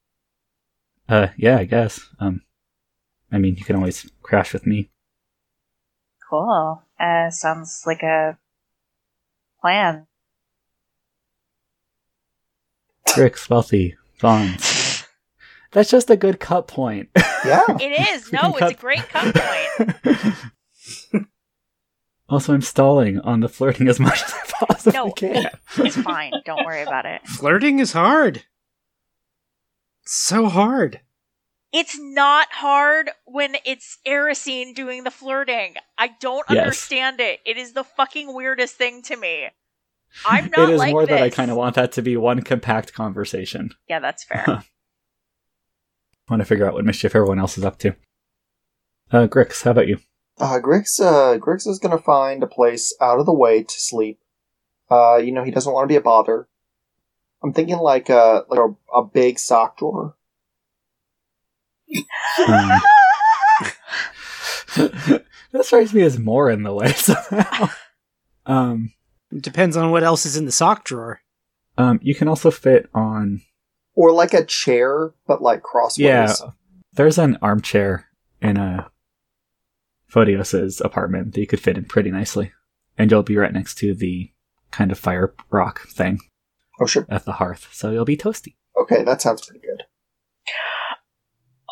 uh yeah, I guess. Um, I mean, you can always crash with me. Cool. Uh, sounds like a plan. Rick's wealthy, Vaughn. That's just a good cut point. Yeah. It is. No, can it's a great cut point. also, I'm stalling on the flirting as much as I possibly No. can. It's fine. Don't worry about it. flirting is hard. So hard. It's not hard when it's Erisine doing the flirting. I don't Yes. understand it. It is the fucking weirdest thing to me. I'm not it is like more that I kind of want that to be one compact conversation. Yeah, that's fair. want to figure out what mischief everyone else is up to. Uh, Grix, how about you? Uh, Grix, uh, Grix is gonna find a place out of the way to sleep. Uh, you know, he doesn't want to be a bother. I'm thinking like a, like a, a big sock drawer. Um, that strikes me as more in the way somehow. um, It depends on what else is in the sock drawer. um, you can also fit on. Or like a chair, but like crossways. Yeah, there's an armchair in a Photios's apartment that you could fit in pretty nicely, and you'll be right next to the kind of fire rock thing Oh, sure. at the hearth, so you'll be toasty. Okay, that sounds pretty good.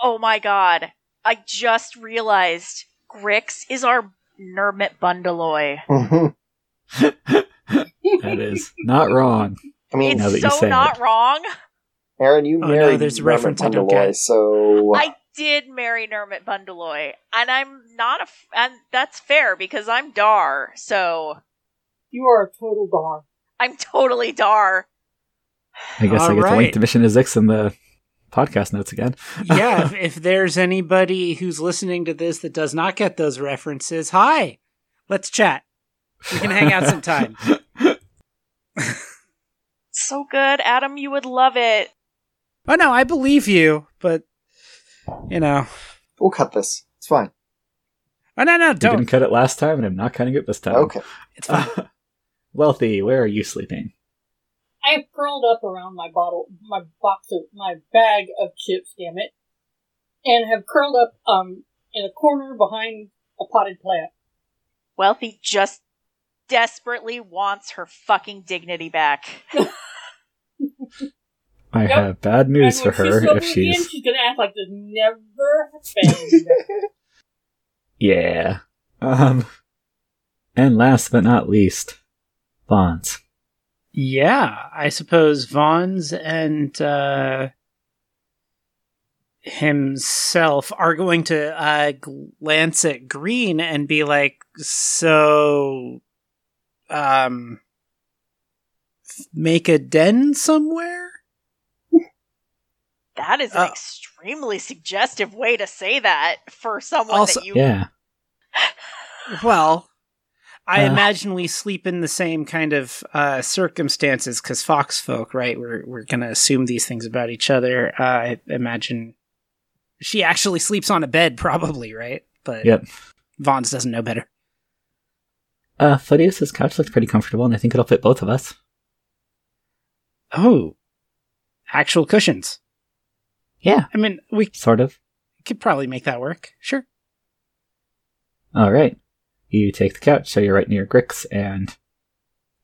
Oh my god. I just realized Grix is our Nermut Bundaloy. That is not wrong. I mean, now that It's you so say not it. wrong. Aaron, you Oh, no, married there's a Norman reference I don't Bundaloy, get. so I did marry Nermut Bundaloy, and I'm not a, f- and that's fair because I'm Dar, so You are a total dar. I'm totally Dar. I guess I All get to right. link to Mission to Zyx in the podcast notes again. yeah, if, if there's anybody who's listening to this that does not get those references, hi, let's chat. We can hang out sometime. So good, Adam. You would love it. Oh no, I believe you, but you know, we'll cut this. It's fine. oh no, no, You didn't don't. cut it last time, and I'm not cutting it this time. Okay. It's fine. Wealthy, where are you sleeping? I have curled up around my bottle, my box of, my bag of chips, damn it, and have curled up, um, in a corner behind a potted plant. Wealthy just desperately wants her fucking dignity back. I Yep. have bad news and for her she's if she's. again, she's gonna act like this never happened. Yeah. Um. And last but not least, Bonds. Yeah, I suppose Vaughn's and uh, himself are going to uh, glance at Green and be like, "So, um, f- make a den somewhere." That is an Uh, extremely suggestive way to say that for someone Also- that you. Yeah. Well, I Uh. imagine we sleep in the same kind of uh, circumstances because fox folk, right? We're we're gonna assume these things about each other. Uh, I imagine she actually sleeps on a bed, probably, right? But Yep. Vaughn's doesn't know better. Uh, Photios's couch looks pretty comfortable, and I think it'll fit both of us. Oh, actual cushions. Yeah, I mean, we sort of. could probably make that work. Sure. All right. You take the couch, so you're right near Grix, and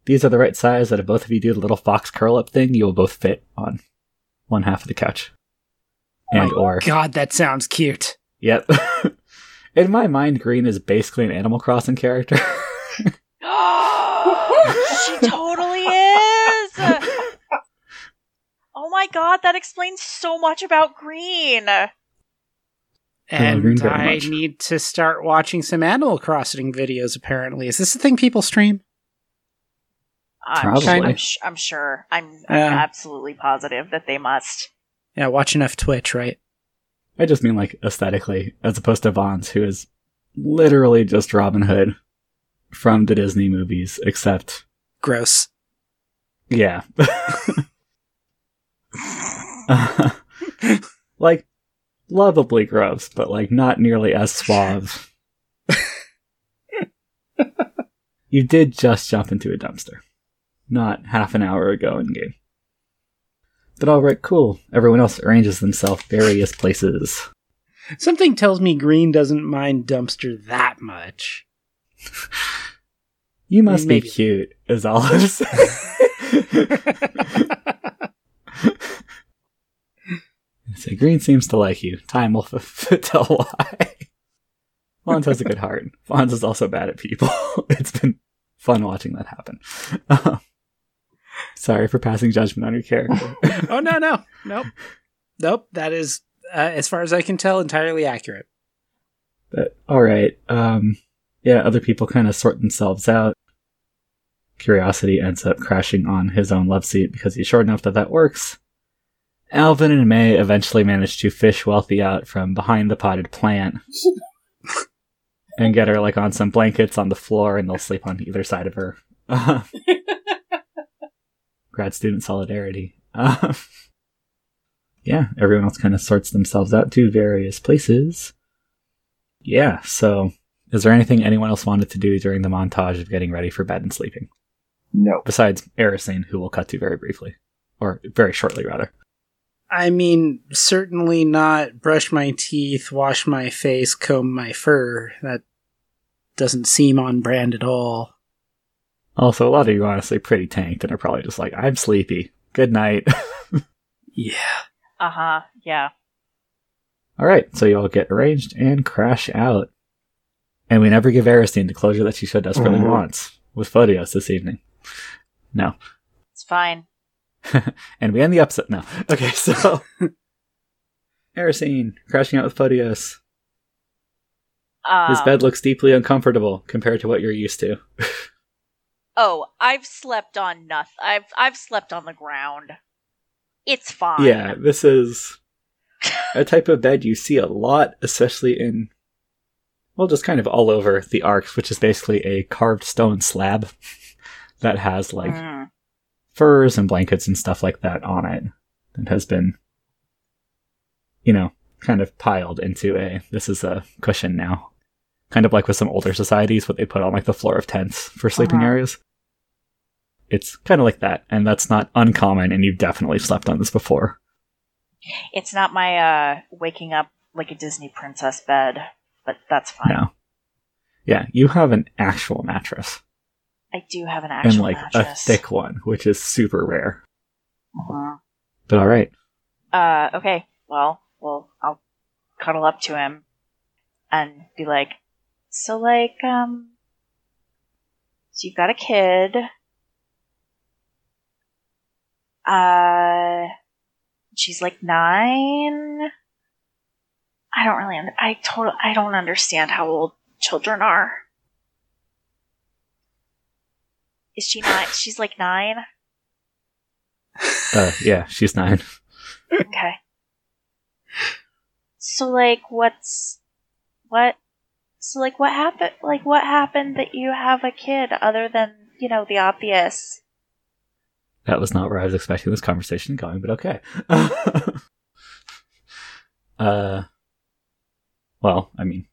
these are the right size that if both of you do the little fox curl up thing, you will both fit on one half of the couch. And oh or God, that sounds cute. yep. In my mind, Green is basically an Animal Crossing character. she totally is. Oh my god, that explains so much about Green. And Green I much. need to start watching some Animal Crossing videos, apparently. Is this the thing people stream? I'm, Probably. I'm, sh- I'm sure. I'm, I'm Yeah. absolutely positive that they must. Yeah, watch enough Twitch, right? I just mean like aesthetically, as opposed to Vaughn's, who is literally just Robin Hood from the Disney movies, except Gross. yeah. like lovably gross, but like not nearly as suave. you did just jump into a dumpster. Not half an hour ago in game. But alright, cool. Everyone else arranges themselves various places. Something tells me Green doesn't mind dumpster that much. You must Maybe. be cute, is all I'm saying. so Green seems to like you. Time will f- f- tell why. Fonz has a good heart. Fonz is also bad at people. it's been fun watching that happen. Um, sorry for passing judgment on your character. oh, no, no. Nope. Nope. That is, uh, as far as I can tell, entirely accurate. But all right, um, yeah, other people kind of sort themselves out. Curiosity ends up crashing on his own love seat because he's sure enough that that works. Alvin and May eventually manage to fish Wealthy out from behind the potted plant and get her like on some blankets on the floor, and they'll sleep on either side of her. Grad student solidarity. Uh, yeah, everyone else kind of sorts themselves out to various places. Yeah, so is there anything anyone else wanted to do during the montage of getting ready for bed and sleeping? No. Besides Erisine, who we'll cut to very briefly. Or very shortly, rather. I mean, certainly not brush my teeth, wash my face, comb my fur. That doesn't seem on brand at all. Also, a lot of you are honestly pretty tanked and are probably just like, I'm sleepy. Good night. Yeah. Uh huh. Yeah. Alright, so you all get arranged and crash out. And we never give Erisine the closure that she so desperately Mhm. wants with Photios this evening. No. It's fine. and we end the episode. now. Okay, so. Erisine crashing out with Photios. Um, His bed looks deeply uncomfortable compared to what you're used to. Oh, I've slept on nothing. I've I've slept on the ground. It's fine. Yeah, this is a type of bed you see a lot, especially in, well, just kind of all over the arcs, which is basically a carved stone slab that has like Mm. Furs and blankets and stuff like that on it that has been, you know, kind of piled into a, this is a cushion now. Kind of like with some older societies, what they put on like the floor of tents for sleeping Uh-huh. areas. It's kind of like that, and that's not uncommon, and you've definitely slept on this before. It's not my uh waking up like a Disney princess bed, but that's fine. No. Yeah, you have an actual mattress. I do have an actual and like mattress. a thick one, which is super rare. Mhm. But alright. Uh, okay. Well, well, I'll cuddle up to him and be like, so like, um, so you've got a kid. Uh, she's like nine. I don't really, under- I total, I don't understand how old children are. Is she nine? She's like nine. Uh, yeah, she's nine. Okay. So like what's what so like what happened like what happened that you have a kid other than, you know, the obvious? That was not where I was expecting this conversation going, but okay. uh, well, I mean,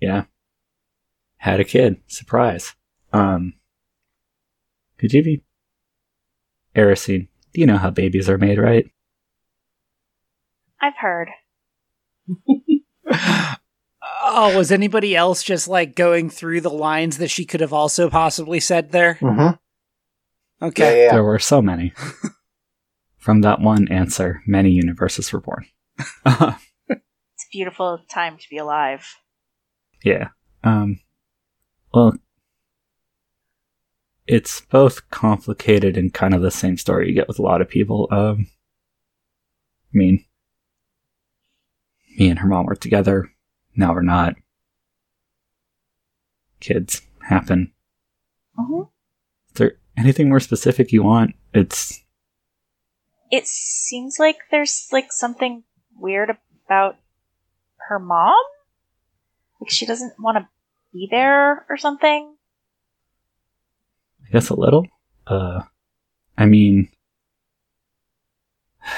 yeah, had a kid. Surprise. Um, could you be Erisine? You know how babies are made, right? I've heard. Oh, was anybody else just like going through the lines that she could have also possibly said there? Mm-hmm. Yeah, Okay. yeah, yeah. There were so many. From that one answer, many universes were born. It's a beautiful time to be alive. yeah. Um, well, it's both complicated and kind of the same story you get with a lot of people. Um, I mean, me and her mom were together. Now we're not. Kids happen. hmm Is there anything more specific you want? It's It seems like there's like something weird about her mom. Like she doesn't want to be there or something. I guess a little. Uh, I mean,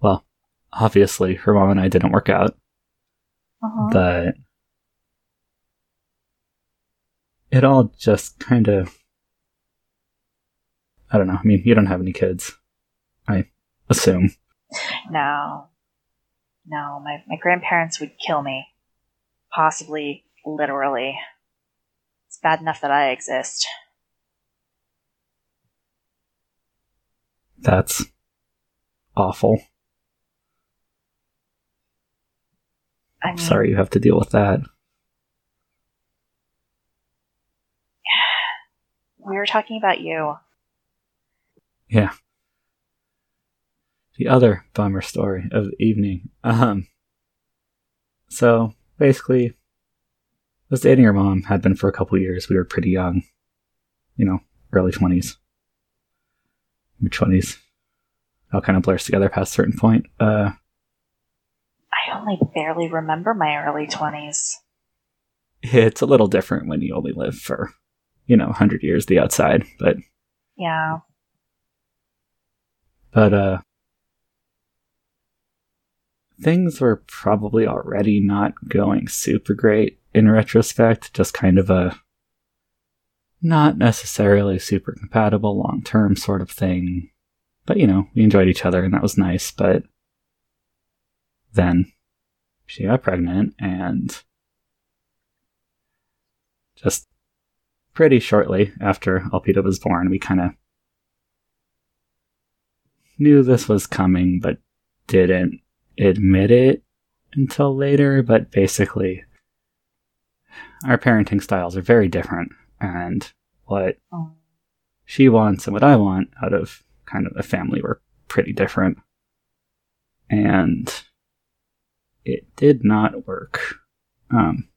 well, obviously her mom and I didn't work out, Uh-huh. but it all just kind of, I don't know. I mean, you don't have any kids, I assume. No. No, my, my grandparents would kill me. Possibly, literally. It's bad enough that I exist. That's awful. I mean, Sorry you have to deal with that. we were talking about you. Yeah. The other bummer story of the evening. Um, so basically, I was dating her mom, had been for a couple years. We were pretty young, you know, early 20s, mid 20s. All kind of blurs together past a certain point. Uh, I only barely remember my early 20s. it's a little different when you only live for, you know, 100 years the outside, but Yeah. but uh things were probably already not going super great in retrospect just kind of a not necessarily super compatible long term sort of thing. But you know we enjoyed each other and that was nice but then she got pregnant and just pretty shortly after Alpita was born we kind of knew this was coming but didn't admit it until later. But basically our parenting styles are very different and what Mm. she wants and what I want out of kind of a family were pretty different and it did not work um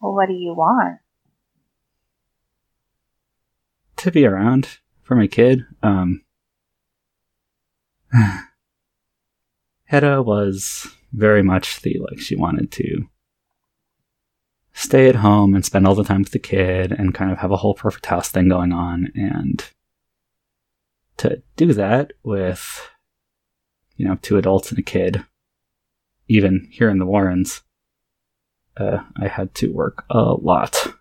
Well, what do you want? to be around for my kid. Um, Hedda was very much the like she wanted to stay at home and spend all the time with the kid and kind of have a whole perfect house thing going on and to do that with you know two adults and a kid even here in the warrens uh, i had to work a lot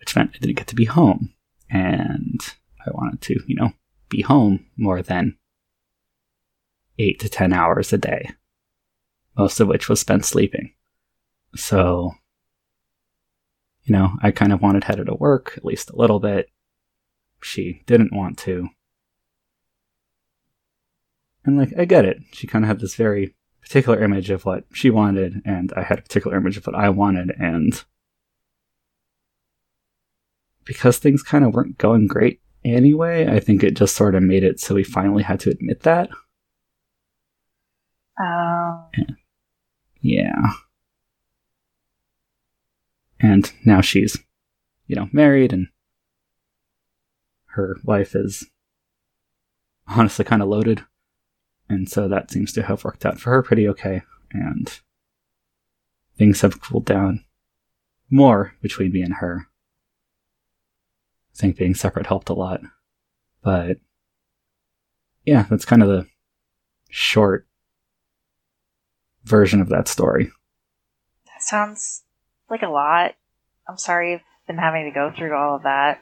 which meant I didn't get to be home. And I wanted to, you know, be home more than eight to 10 hours a day, most of which was spent sleeping. So, you know, I kind of wanted Hedda to work at least a little bit. She didn't want to. And, like, I get it. She kind of had this very particular image of what she wanted, and I had a particular image of what I wanted, and because things kind of weren't going great anyway, I think it just sort of made it so we finally had to admit that. Um, Yeah. And now she's, you know, married and her life is honestly kind of loaded. And so that seems to have worked out for her pretty okay. And things have cooled down more between me and her. I think being separate helped a lot. But yeah, that's kind of the short version of that story. that sounds like a lot. I'm sorry you've been having to go through all of that.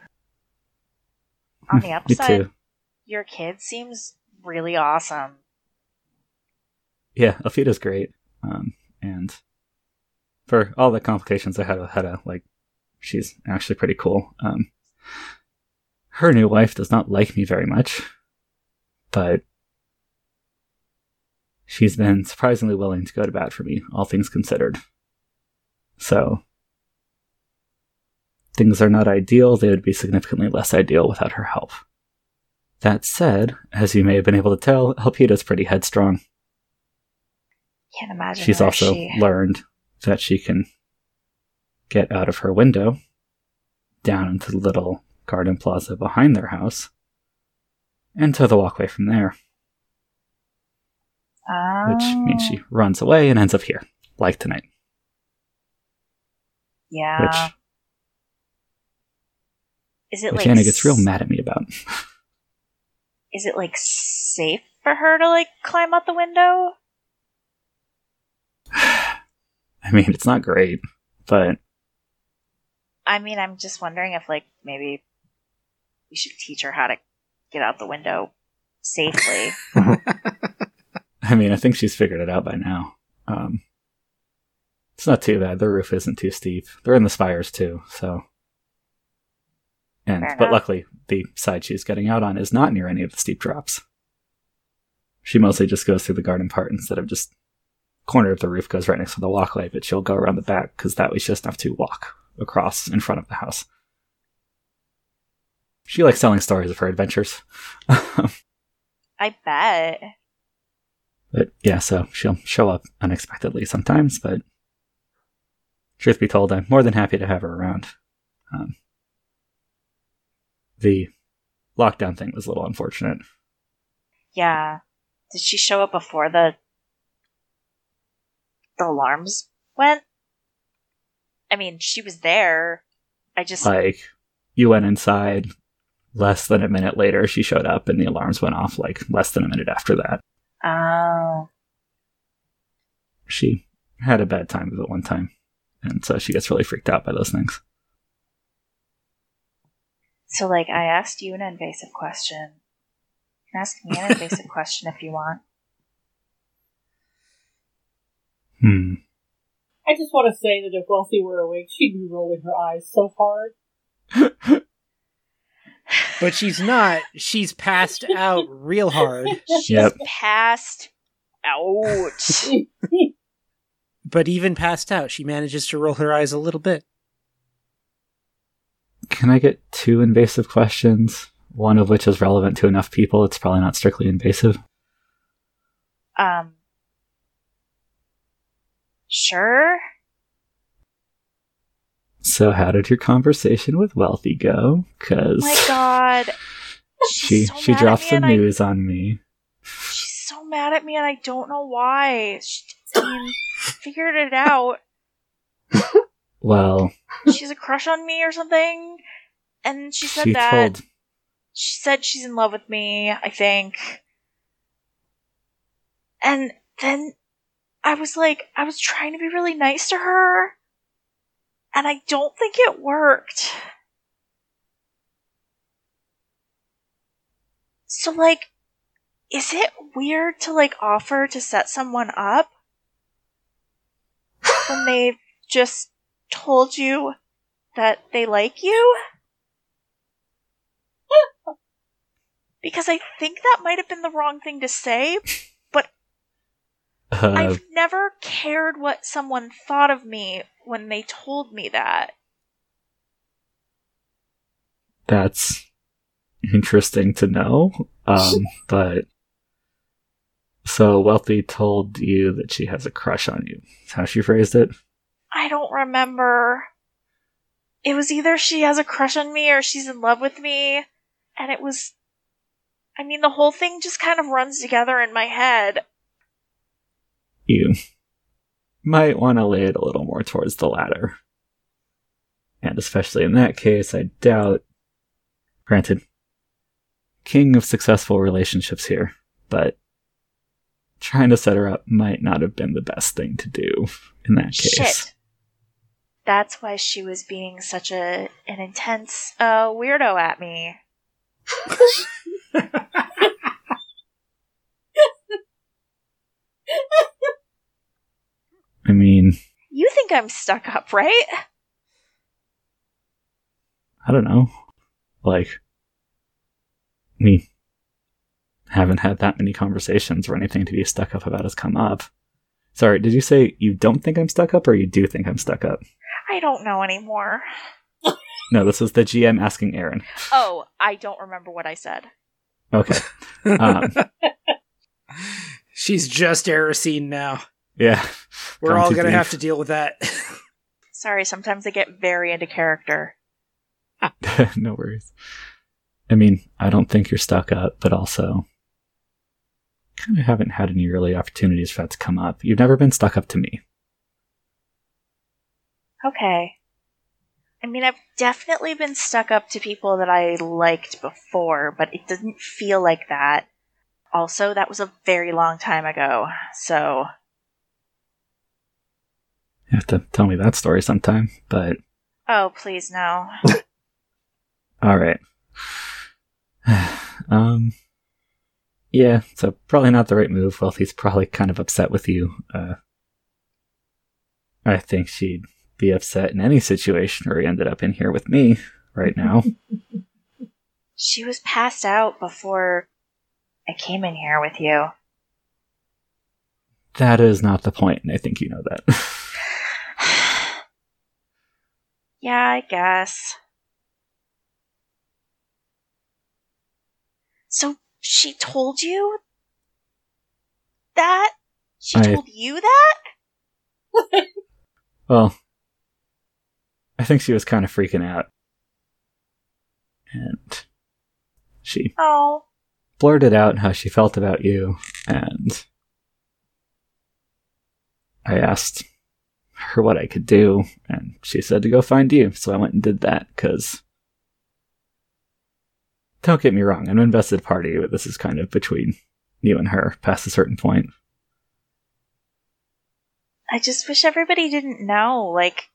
On the upside, your kid seems really awesome. yeah, Elpida's great. Um, and for all the complications I had with Hedda, like, she's actually pretty cool. Um, her new wife does not like me very much, but she's been surprisingly willing to go to bat for me, all things considered. So, things are not ideal, they would be significantly less ideal without her help. That said, as you may have been able to tell, Elpida's pretty headstrong. Can't imagine. She's also she... learned that she can get out of her window down into the little garden plaza behind their house and to the walkway from there, which means Oh, she ah. runs away and ends up here, like tonight. Yeah. Which is it which like Anna gets real mad at me about. Is it like safe for her to like climb out the window? I mean, it's not great, but I mean, I'm just wondering if like maybe we should teach her how to get out the window safely. I mean, I think she's figured it out by now. Um, it's not too bad. The roof isn't too steep. They're in the spires too, so. And but luckily, the side she's getting out on is not near any of the steep drops. She mostly just goes through the garden part instead of just corner of the roof goes right next to the walkway, but she'll go around the back because that way she doesn't have to walk across in front of the house. She likes telling stories of her adventures. I bet. But yeah, so she'll show up unexpectedly sometimes, but truth be told, I'm more than happy to have her around. Um, the lockdown thing was a little unfortunate. Yeah. Did she show up before the the alarms went? I mean, she was there. I just Like, you went inside, less than a minute later, she showed up, and the alarms went off like less than a minute after that. Oh. She had a bad time of it one time, and so she gets really freaked out by those things. So like I asked you an invasive question. You can ask me an invasive question if you want. Hmm. I just want to say that if Wealthy were awake, she'd be rolling her eyes so hard. But she's not. She's passed out real hard. She's Yep. passed out. But even passed out, she manages to roll her eyes a little bit. Can I get two invasive questions? One of which is relevant to enough people, it's probably not strictly invasive. Um. Sure. So, how did your conversation with Wealthy go? Because Oh my god. she She's so she mad dropped at me some and I- news on me. She's so mad at me and I don't know why. She, I mean, figured it out. Well, She has a crush on me or something. And she said she that. told She said she's in love with me, I think. And then I was like, I was trying to be really nice to her. And I don't think it worked. So, like, is it weird to, like, offer to set someone up when they've just told you that they like you? Because I think that might have been the wrong thing to say. uh, I've never cared what someone thought of me when they told me that. that's interesting to know. Um, but so Wealthy told you that she has a crush on you. That's how she phrased it. I don't remember. It was either she has a crush on me or she's in love with me. And it was. I mean, the whole thing just kind of runs together in my head. You might want to lay it a little more towards the latter. And especially in that case, I doubt. Granted, king of successful relationships here, but trying to set her up might not have been the best thing to do in that case. Shit. That's why she was being such a an intense uh, weirdo at me. I mean, you think I'm stuck up, right? I don't know. Like, me haven't had that many conversations where anything to be stuck up about has come up. Sorry, did you say you don't think I'm stuck up or you do think I'm stuck up? I don't know anymore. No, this was the GM asking Aaron. Oh, I don't remember what I said. Okay. Um, She's just Erisine now. yeah. We're Gone all gonna have to deal with that. Sorry, sometimes I get very into character. no worries. I mean, I don't think you're stuck up, but also kind of haven't had any really opportunities for that to come up. You've never been stuck up to me. Okay. I mean, I've definitely been stuck up to people that I liked before, but it doesn't feel like that. Also, that was a very long time ago, so You have to tell me that story sometime, but oh, please no. all right. um, yeah, so probably not the right move. Wealthy's probably kind of upset with you. Uh, I think she'd be upset in any situation where he ended up in here with me right now. She was passed out before I came in here with you. that is not the point, and I think you know that. yeah, I guess. So she told you that? She I- told you that? Well, I think she was kind of freaking out. And she Oh. blurted out how she felt about you, and I asked her what I could do, and she said to go find you, so I went and did that, because. Don't get me wrong, I'm an invested party, but this is kind of between you and her past a certain point. I just wish everybody didn't know. Like,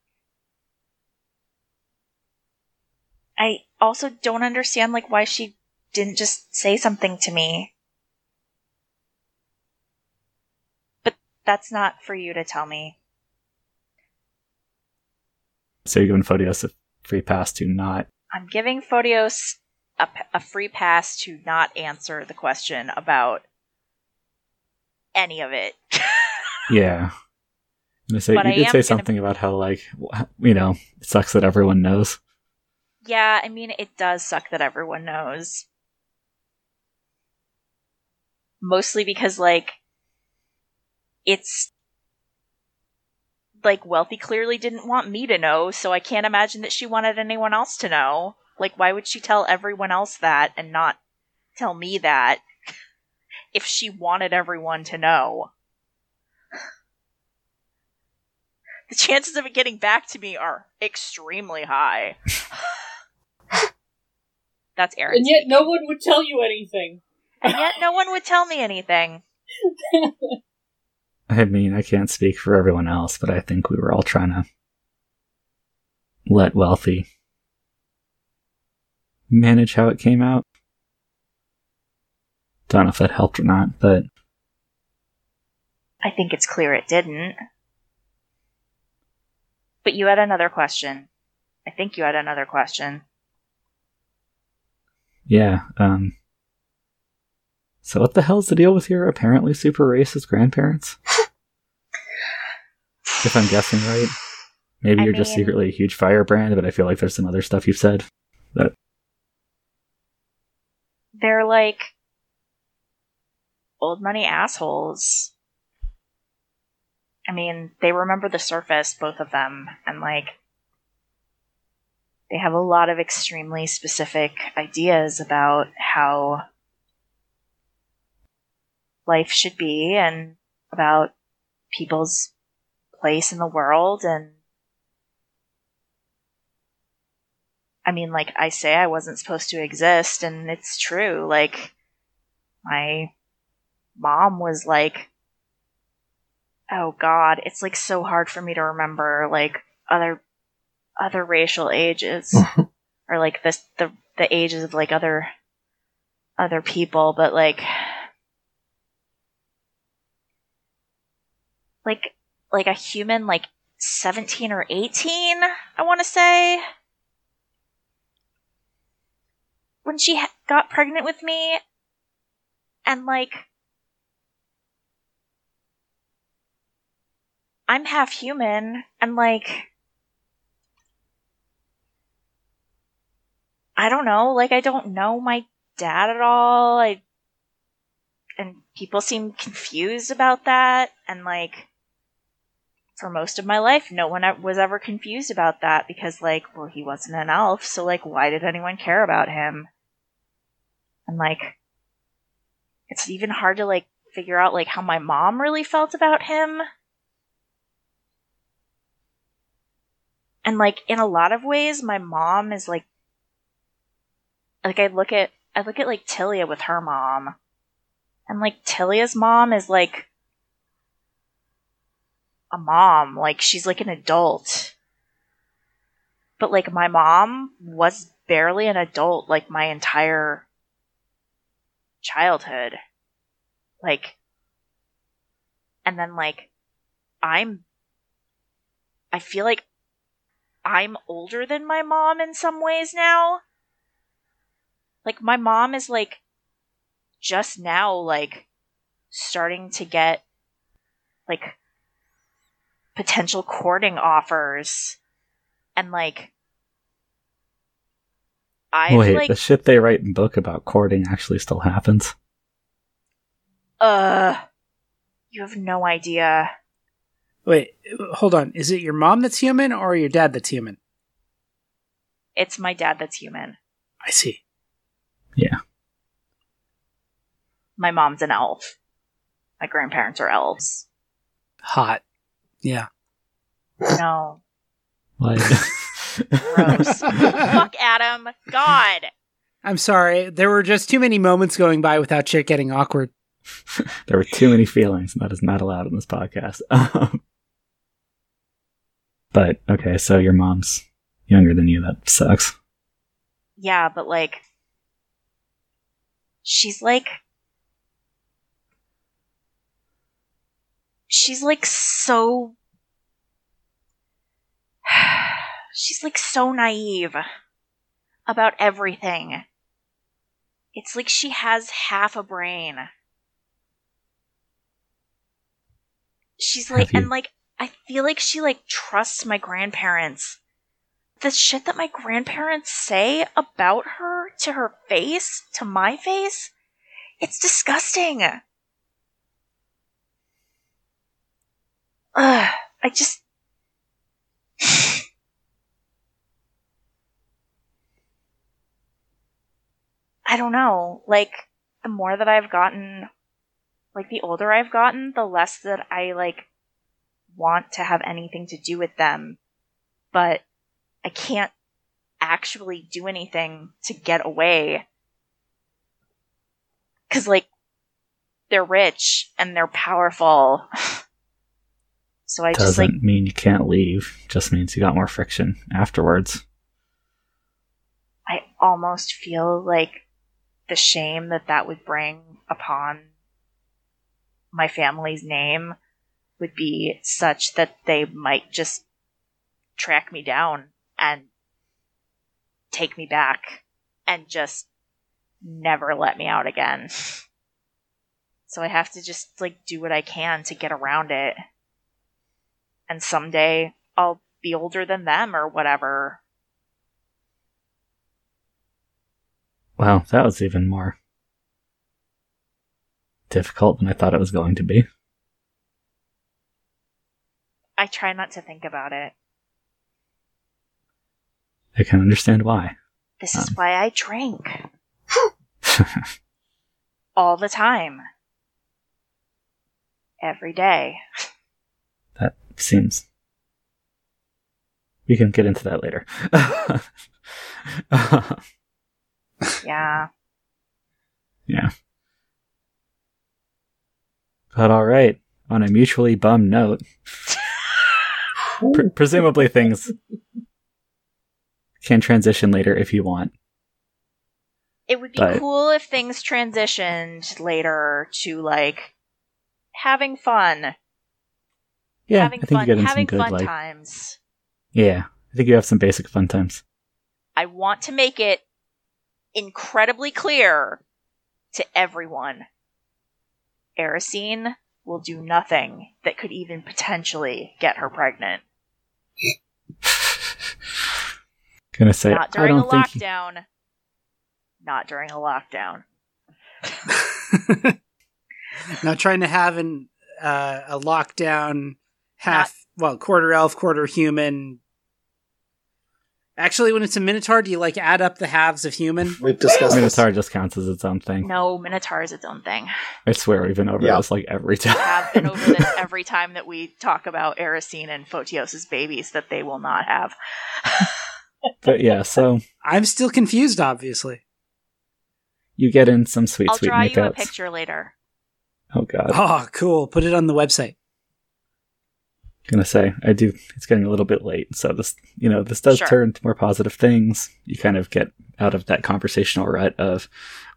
I also don't understand, like, why she didn't just say something to me. But that's not for you to tell me. So you're giving Photios a free pass to not. I'm giving Photios a, a free pass to not answer the question about any of it. Yeah. Say, But you I did say gonna- something about how, like, you know, it sucks that everyone knows. yeah, I mean, it does suck that everyone knows. Mostly because, like, it's. Like, Wealthy clearly didn't want me to know, so I can't imagine that she wanted anyone else to know. Like, why would she tell everyone else that and not tell me that if she wanted everyone to know? The chances of it getting back to me are extremely high. That's Aaron. And yet no one would tell you anything. And yet no one would tell me anything. I mean, I can't speak for everyone else, but I think we were all trying to let Wealthy manage how it came out. Don't know if that helped or not, but I think it's clear it didn't. But you had another question. I think you had another question. yeah. Um. So what the hell's the deal with your apparently super racist grandparents? if I'm guessing right, maybe I you're just mean- secretly a huge firebrand, but I feel like there's some other stuff you've said. They're like old money assholes. I mean, they remember the surface, both of them, and like they have a lot of extremely specific ideas about how life should be and about people's place in the world and I mean, like I say, I wasn't supposed to exist, and it's true. Like, my mom was like, oh god, it's like so hard for me to remember like other other racial ages or like this the the ages of like other other people, but like like like a human like 17 or 18, I want to say. When she ha- got pregnant with me, and like, I'm half human, and like, I don't know, like, I don't know my dad at all. I, and people seem confused about that, and like, for most of my life, no one was ever confused about that because, like, well, he wasn't an elf, so, like, why did anyone care about him? And, like, it's even hard to, like, figure out, like, how my mom really felt about him. And, like, in a lot of ways, my mom is, like, like, I look at, I look at, like, Tilia with her mom. And, like, Tilia's mom is, like, a mom. Like she's like an adult. But like my mom was barely an adult like my entire childhood. Like and then like I'm I feel like I'm older than my mom in some ways now. Like my mom is like just now like starting to get like potential courting offers and like I Wait, like the shit they write in book about courting actually still happens. uh you have no idea. Wait, hold on. Is it your mom that's human or your dad that's human? It's my dad that's human. I see. Yeah. My mom's an elf. My grandparents are elves. Hot. Yeah. No. Like, Gross. Fuck Adam. God. I'm sorry. There were just too many moments going by without shit getting awkward. there were too many feelings, and that is not allowed in this podcast. Um, but okay, so your mom's younger than you. That sucks. Yeah, but like she's like she's like so she's like so naive about everything. It's like she has half a brain. She's like you- and like I feel like she like trusts my grandparents the shit that my grandparents say about her to her face, to my face, it's disgusting. Ugh, I just. I don't know. Like, the more that I've gotten, like, the older I've gotten, the less that I, like, want to have anything to do with them. But I can't actually do anything to get away. Cause like, they're rich and they're powerful. so I just Doesn't like, mean you can't leave. Just means you got more friction afterwards. I almost feel like the shame that that would bring upon my family's name would be such that they might just track me down and take me back and just never let me out again. So I have to just like do what I can to get around it. And someday I'll be older than them or whatever. Wow, that was even more difficult than I thought it was going to be. I try not to think about it. I can understand why. This is Um. why I drink all the time. Every day. seems. We can get into that later. Yeah. yeah. But all right. On a mutually bum note, pre- presumably things can transition later if you want. It would be But- cool if things transitioned later to like having fun. Yeah, having I think fun, you get in having some good fun like. times. Yeah, I think you have some basic fun times. I want to make it incredibly clear to everyone. Erisine will do nothing that could even potentially get her pregnant. Gonna say Not during a don't think. you- lockdown. Not during a lockdown. Not trying to have an uh, a lockdown half well quarter elf quarter human. Actually, when it's a minotaur, do you like add up the halves of human? We've discussed. Minotaur just counts as its own thing. No, Minotaur is its own thing. I swear we've been over Yeah. this like every time. have been over this every time that we talk about Erisine and Photios's babies that they will not have. but yeah, so I'm still confused. Obviously. you get in some sweet, sweet makeup. I'll sweet draw you a makeouts. picture later. Oh god, Oh, cool. Put it on the website. Gonna say I do. It's getting a little bit late, so this, you know, this does Sure. turn to more positive things. You kind of get out of that conversational rut of,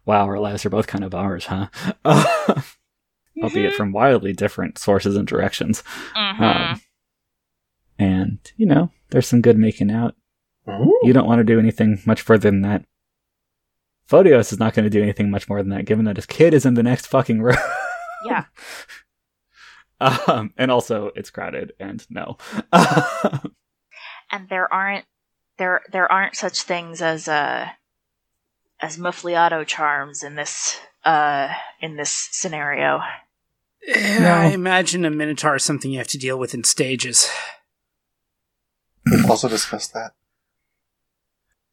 "Wow, our lives are both kind of ours, huh?" Albeit from wildly different sources and directions. Mhm. Um, and you know, there's some good making out. Mhm. You don't want to do anything much further than that. Photios is not going to do anything much more than that, given that his kid is in the next fucking room. Yeah. um, and also, it's crowded, and no. and there aren't there there aren't such things as uh as muffliato charms in this uh in this scenario. No. I imagine a minotaur is something you have to deal with in stages. We've also discussed that.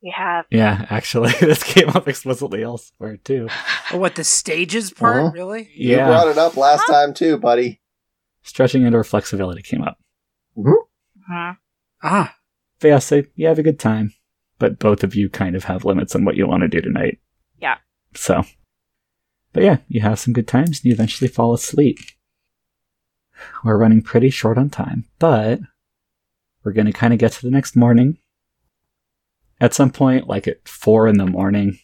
We have yeah, actually, this came up explicitly elsewhere too. Oh, what the stages part? Uh-huh. Really? You Yeah, brought it up last Huh? time too, buddy. Stretching indoor flexibility came up. Mhm. Ah, But yeah, so you have a good time, but both of you kind of have limits on what you want to do tonight. Yeah. So, but yeah, you have some good times and you eventually fall asleep. We're running pretty short on time, but we're going to kind of get to the next morning. At some point, like at four in the morning,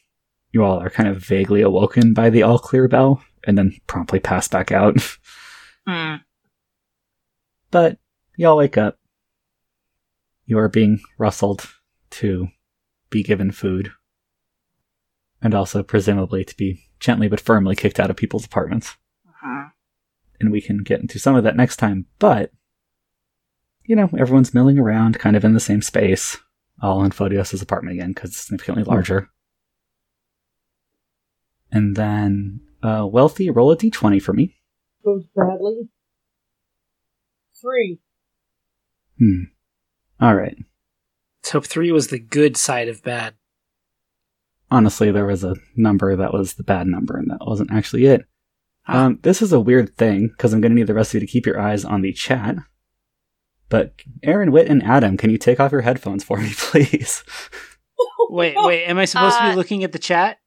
you all are kind of vaguely awoken by the all clear bell and then promptly pass back out. Mm. But you all wake up. You are being rustled to be given food. And also, presumably, to be gently but firmly kicked out of people's apartments. Mhm. And we can get into some of that next time, but, you know, everyone's milling around kind of in the same space, all in Photios' apartment again, because it's significantly larger. And then, uh, Wealthy, roll a d20 for me. Goes badly. Three. Hmm. Alright. let's hope three was the good side of bad. honestly, there was a number that was the bad number, and that wasn't actually it. Ah. Um, this is a weird thing because I'm going to need the rest of you to keep your eyes on the chat. But Aaron, Witt, and Adam, can you take off your headphones for me, please? Wait, wait. Am I supposed to Uh, be looking at the chat?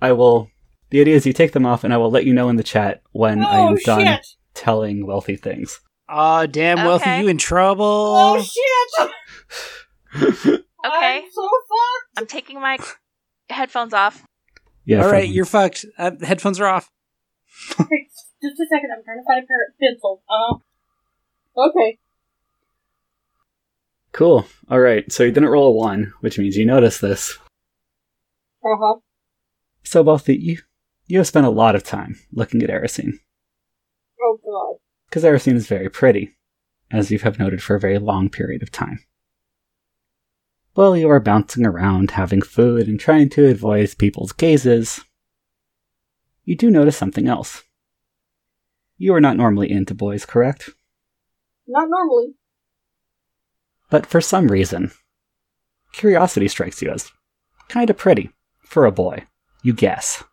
I will. The idea is you take them off, and I will let you know in the chat when I Oh am done shit! telling wealthy things. Aw, damn, wealthy, Okay. you in trouble? Oh shit! Okay. I'm so fucked. I'm taking my headphones off. yeah. All right, from- you're fucked. Uh, headphones are off. Wait, just a second. I'm trying to find a pair of pencils. Uh. Okay. cool. All right. So you didn't roll a one, which means you notice this. Uh huh. So wealthy, you you have spent a lot of time looking at Erisine. Because Erisine is very pretty, as you have noted for a very long period of time. While you are bouncing around, having food, and trying to avoid people's gazes, you do notice something else. You are not normally into boys, correct? Not normally. But for some reason, curiosity strikes you as kinda pretty for a boy. You guess.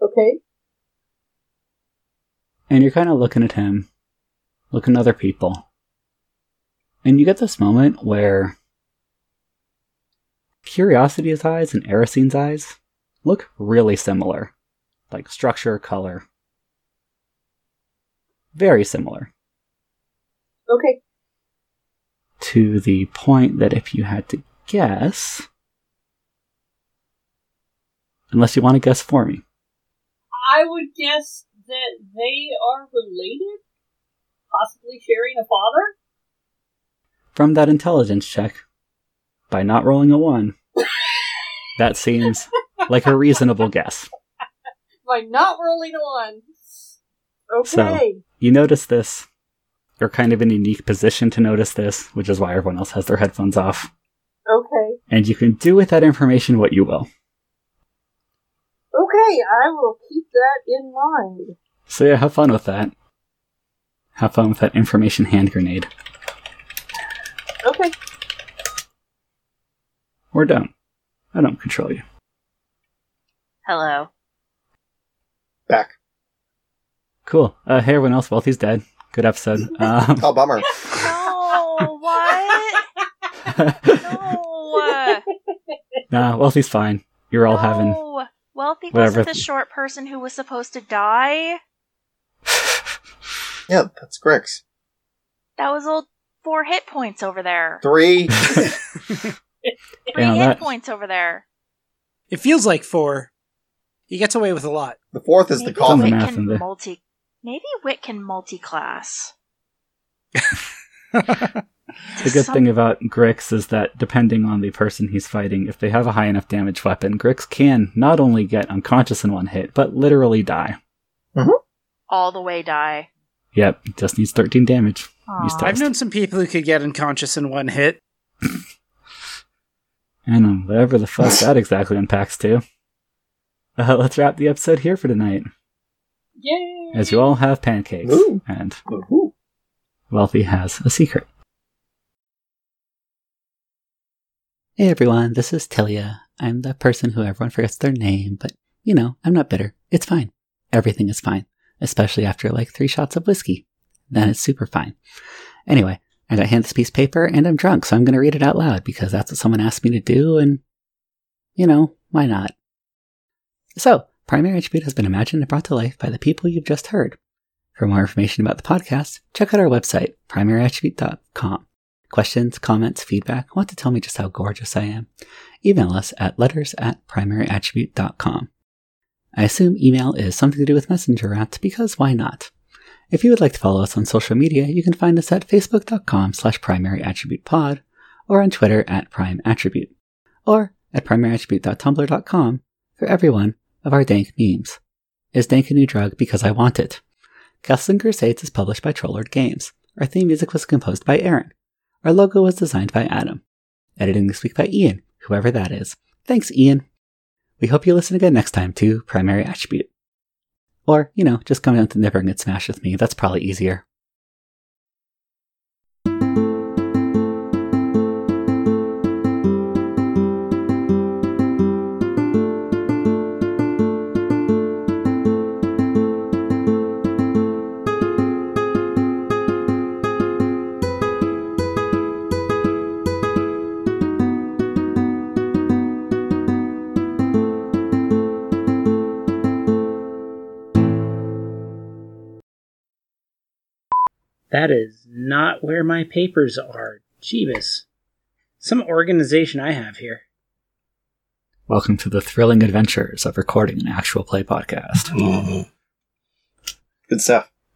Okay. And you're kind of looking at him, looking at other people. And you get this moment where Curiosity's eyes and Erisine's eyes look really similar. Like structure, color. Very similar. Okay. To the point that if you had to guess. Unless you want to guess for me. I would guess that they are related. possibly sharing a father? From that intelligence check, by not rolling a one, that seems like a reasonable guess. By not rolling a one. So- Okay. You notice this. You're kind of in a unique position to notice this, which is why everyone else has their headphones off. okay. And you can do with that information what you will. Okay, I will keep that in mind. So yeah, have fun with that. Have fun with that information hand grenade. Okay. Or don't. I don't control you. Hello. Back. Cool. Uh, hey, everyone else. Wealthy's dead. Good episode. Um, Oh, bummer. No, what? No. nah, Wealthy's fine. You're all having. No. Wealthy whatever. wasn't the short person who was supposed to die. Yeah, that's Grix. That was old four hit points over there. Three. Three Yeah, hit that- points over there. It feels like four. He gets away with a lot. The fourth is the Maybe Done the Wit coffee. math can multi. Maybe Wit can multi-class. The good thing about Grix is that depending on the person he's fighting, if they have a high enough damage weapon, Grix can not only get unconscious in one hit, but literally die. All the way die. Yep, just needs 13 damage. He's Aw. tough. I've known some people who could get unconscious in one hit. I know, whatever the fuck that exactly unpacks to. Uh, let's wrap the episode here for tonight. Yay! As you all have pancakes, Ooh. and Woohoo. Wealthy has a secret. Hey everyone, this is Tilia. I'm the person who everyone forgets their name, but you know, I'm not bitter. It's fine. Everything is fine, especially after like three shots of whiskey. Then it's super fine. Anyway, I got handed this piece of paper and I'm drunk, so I'm going to read it out loud because that's what someone asked me to do, and you know, why not? So, Primary Attribute has been imagined and brought to life by the people you've just heard. For more information about the podcast, check out our website, primaryattribute.com. Questions, comments, feedback, want to tell me just how gorgeous I am? Email us at letters at primaryattribute.com. I assume email is something to do with Messenger apps because why not? If you would like to follow us on social media, you can find us at facebook.com slash primaryattributepod or on Twitter at primeattribute or at primaryattribute.tumblr.com for every one of our dank memes. Is dank a new drug because I want it? Castles and Crusades is published by Troll Lord Games. Our theme music was composed by Aaron. Our logo was designed by Adam. Editing this week by Ian, whoever that is. Thanks, Ian. We hope you listen again next time to Primary Attribute. Or, you know, just come down to Nipper and get smashed with me. That's probably easier. That is not where my papers are. Jeebus. Some organization I have here. Welcome to the thrilling adventures of recording an actual play podcast. Good stuff.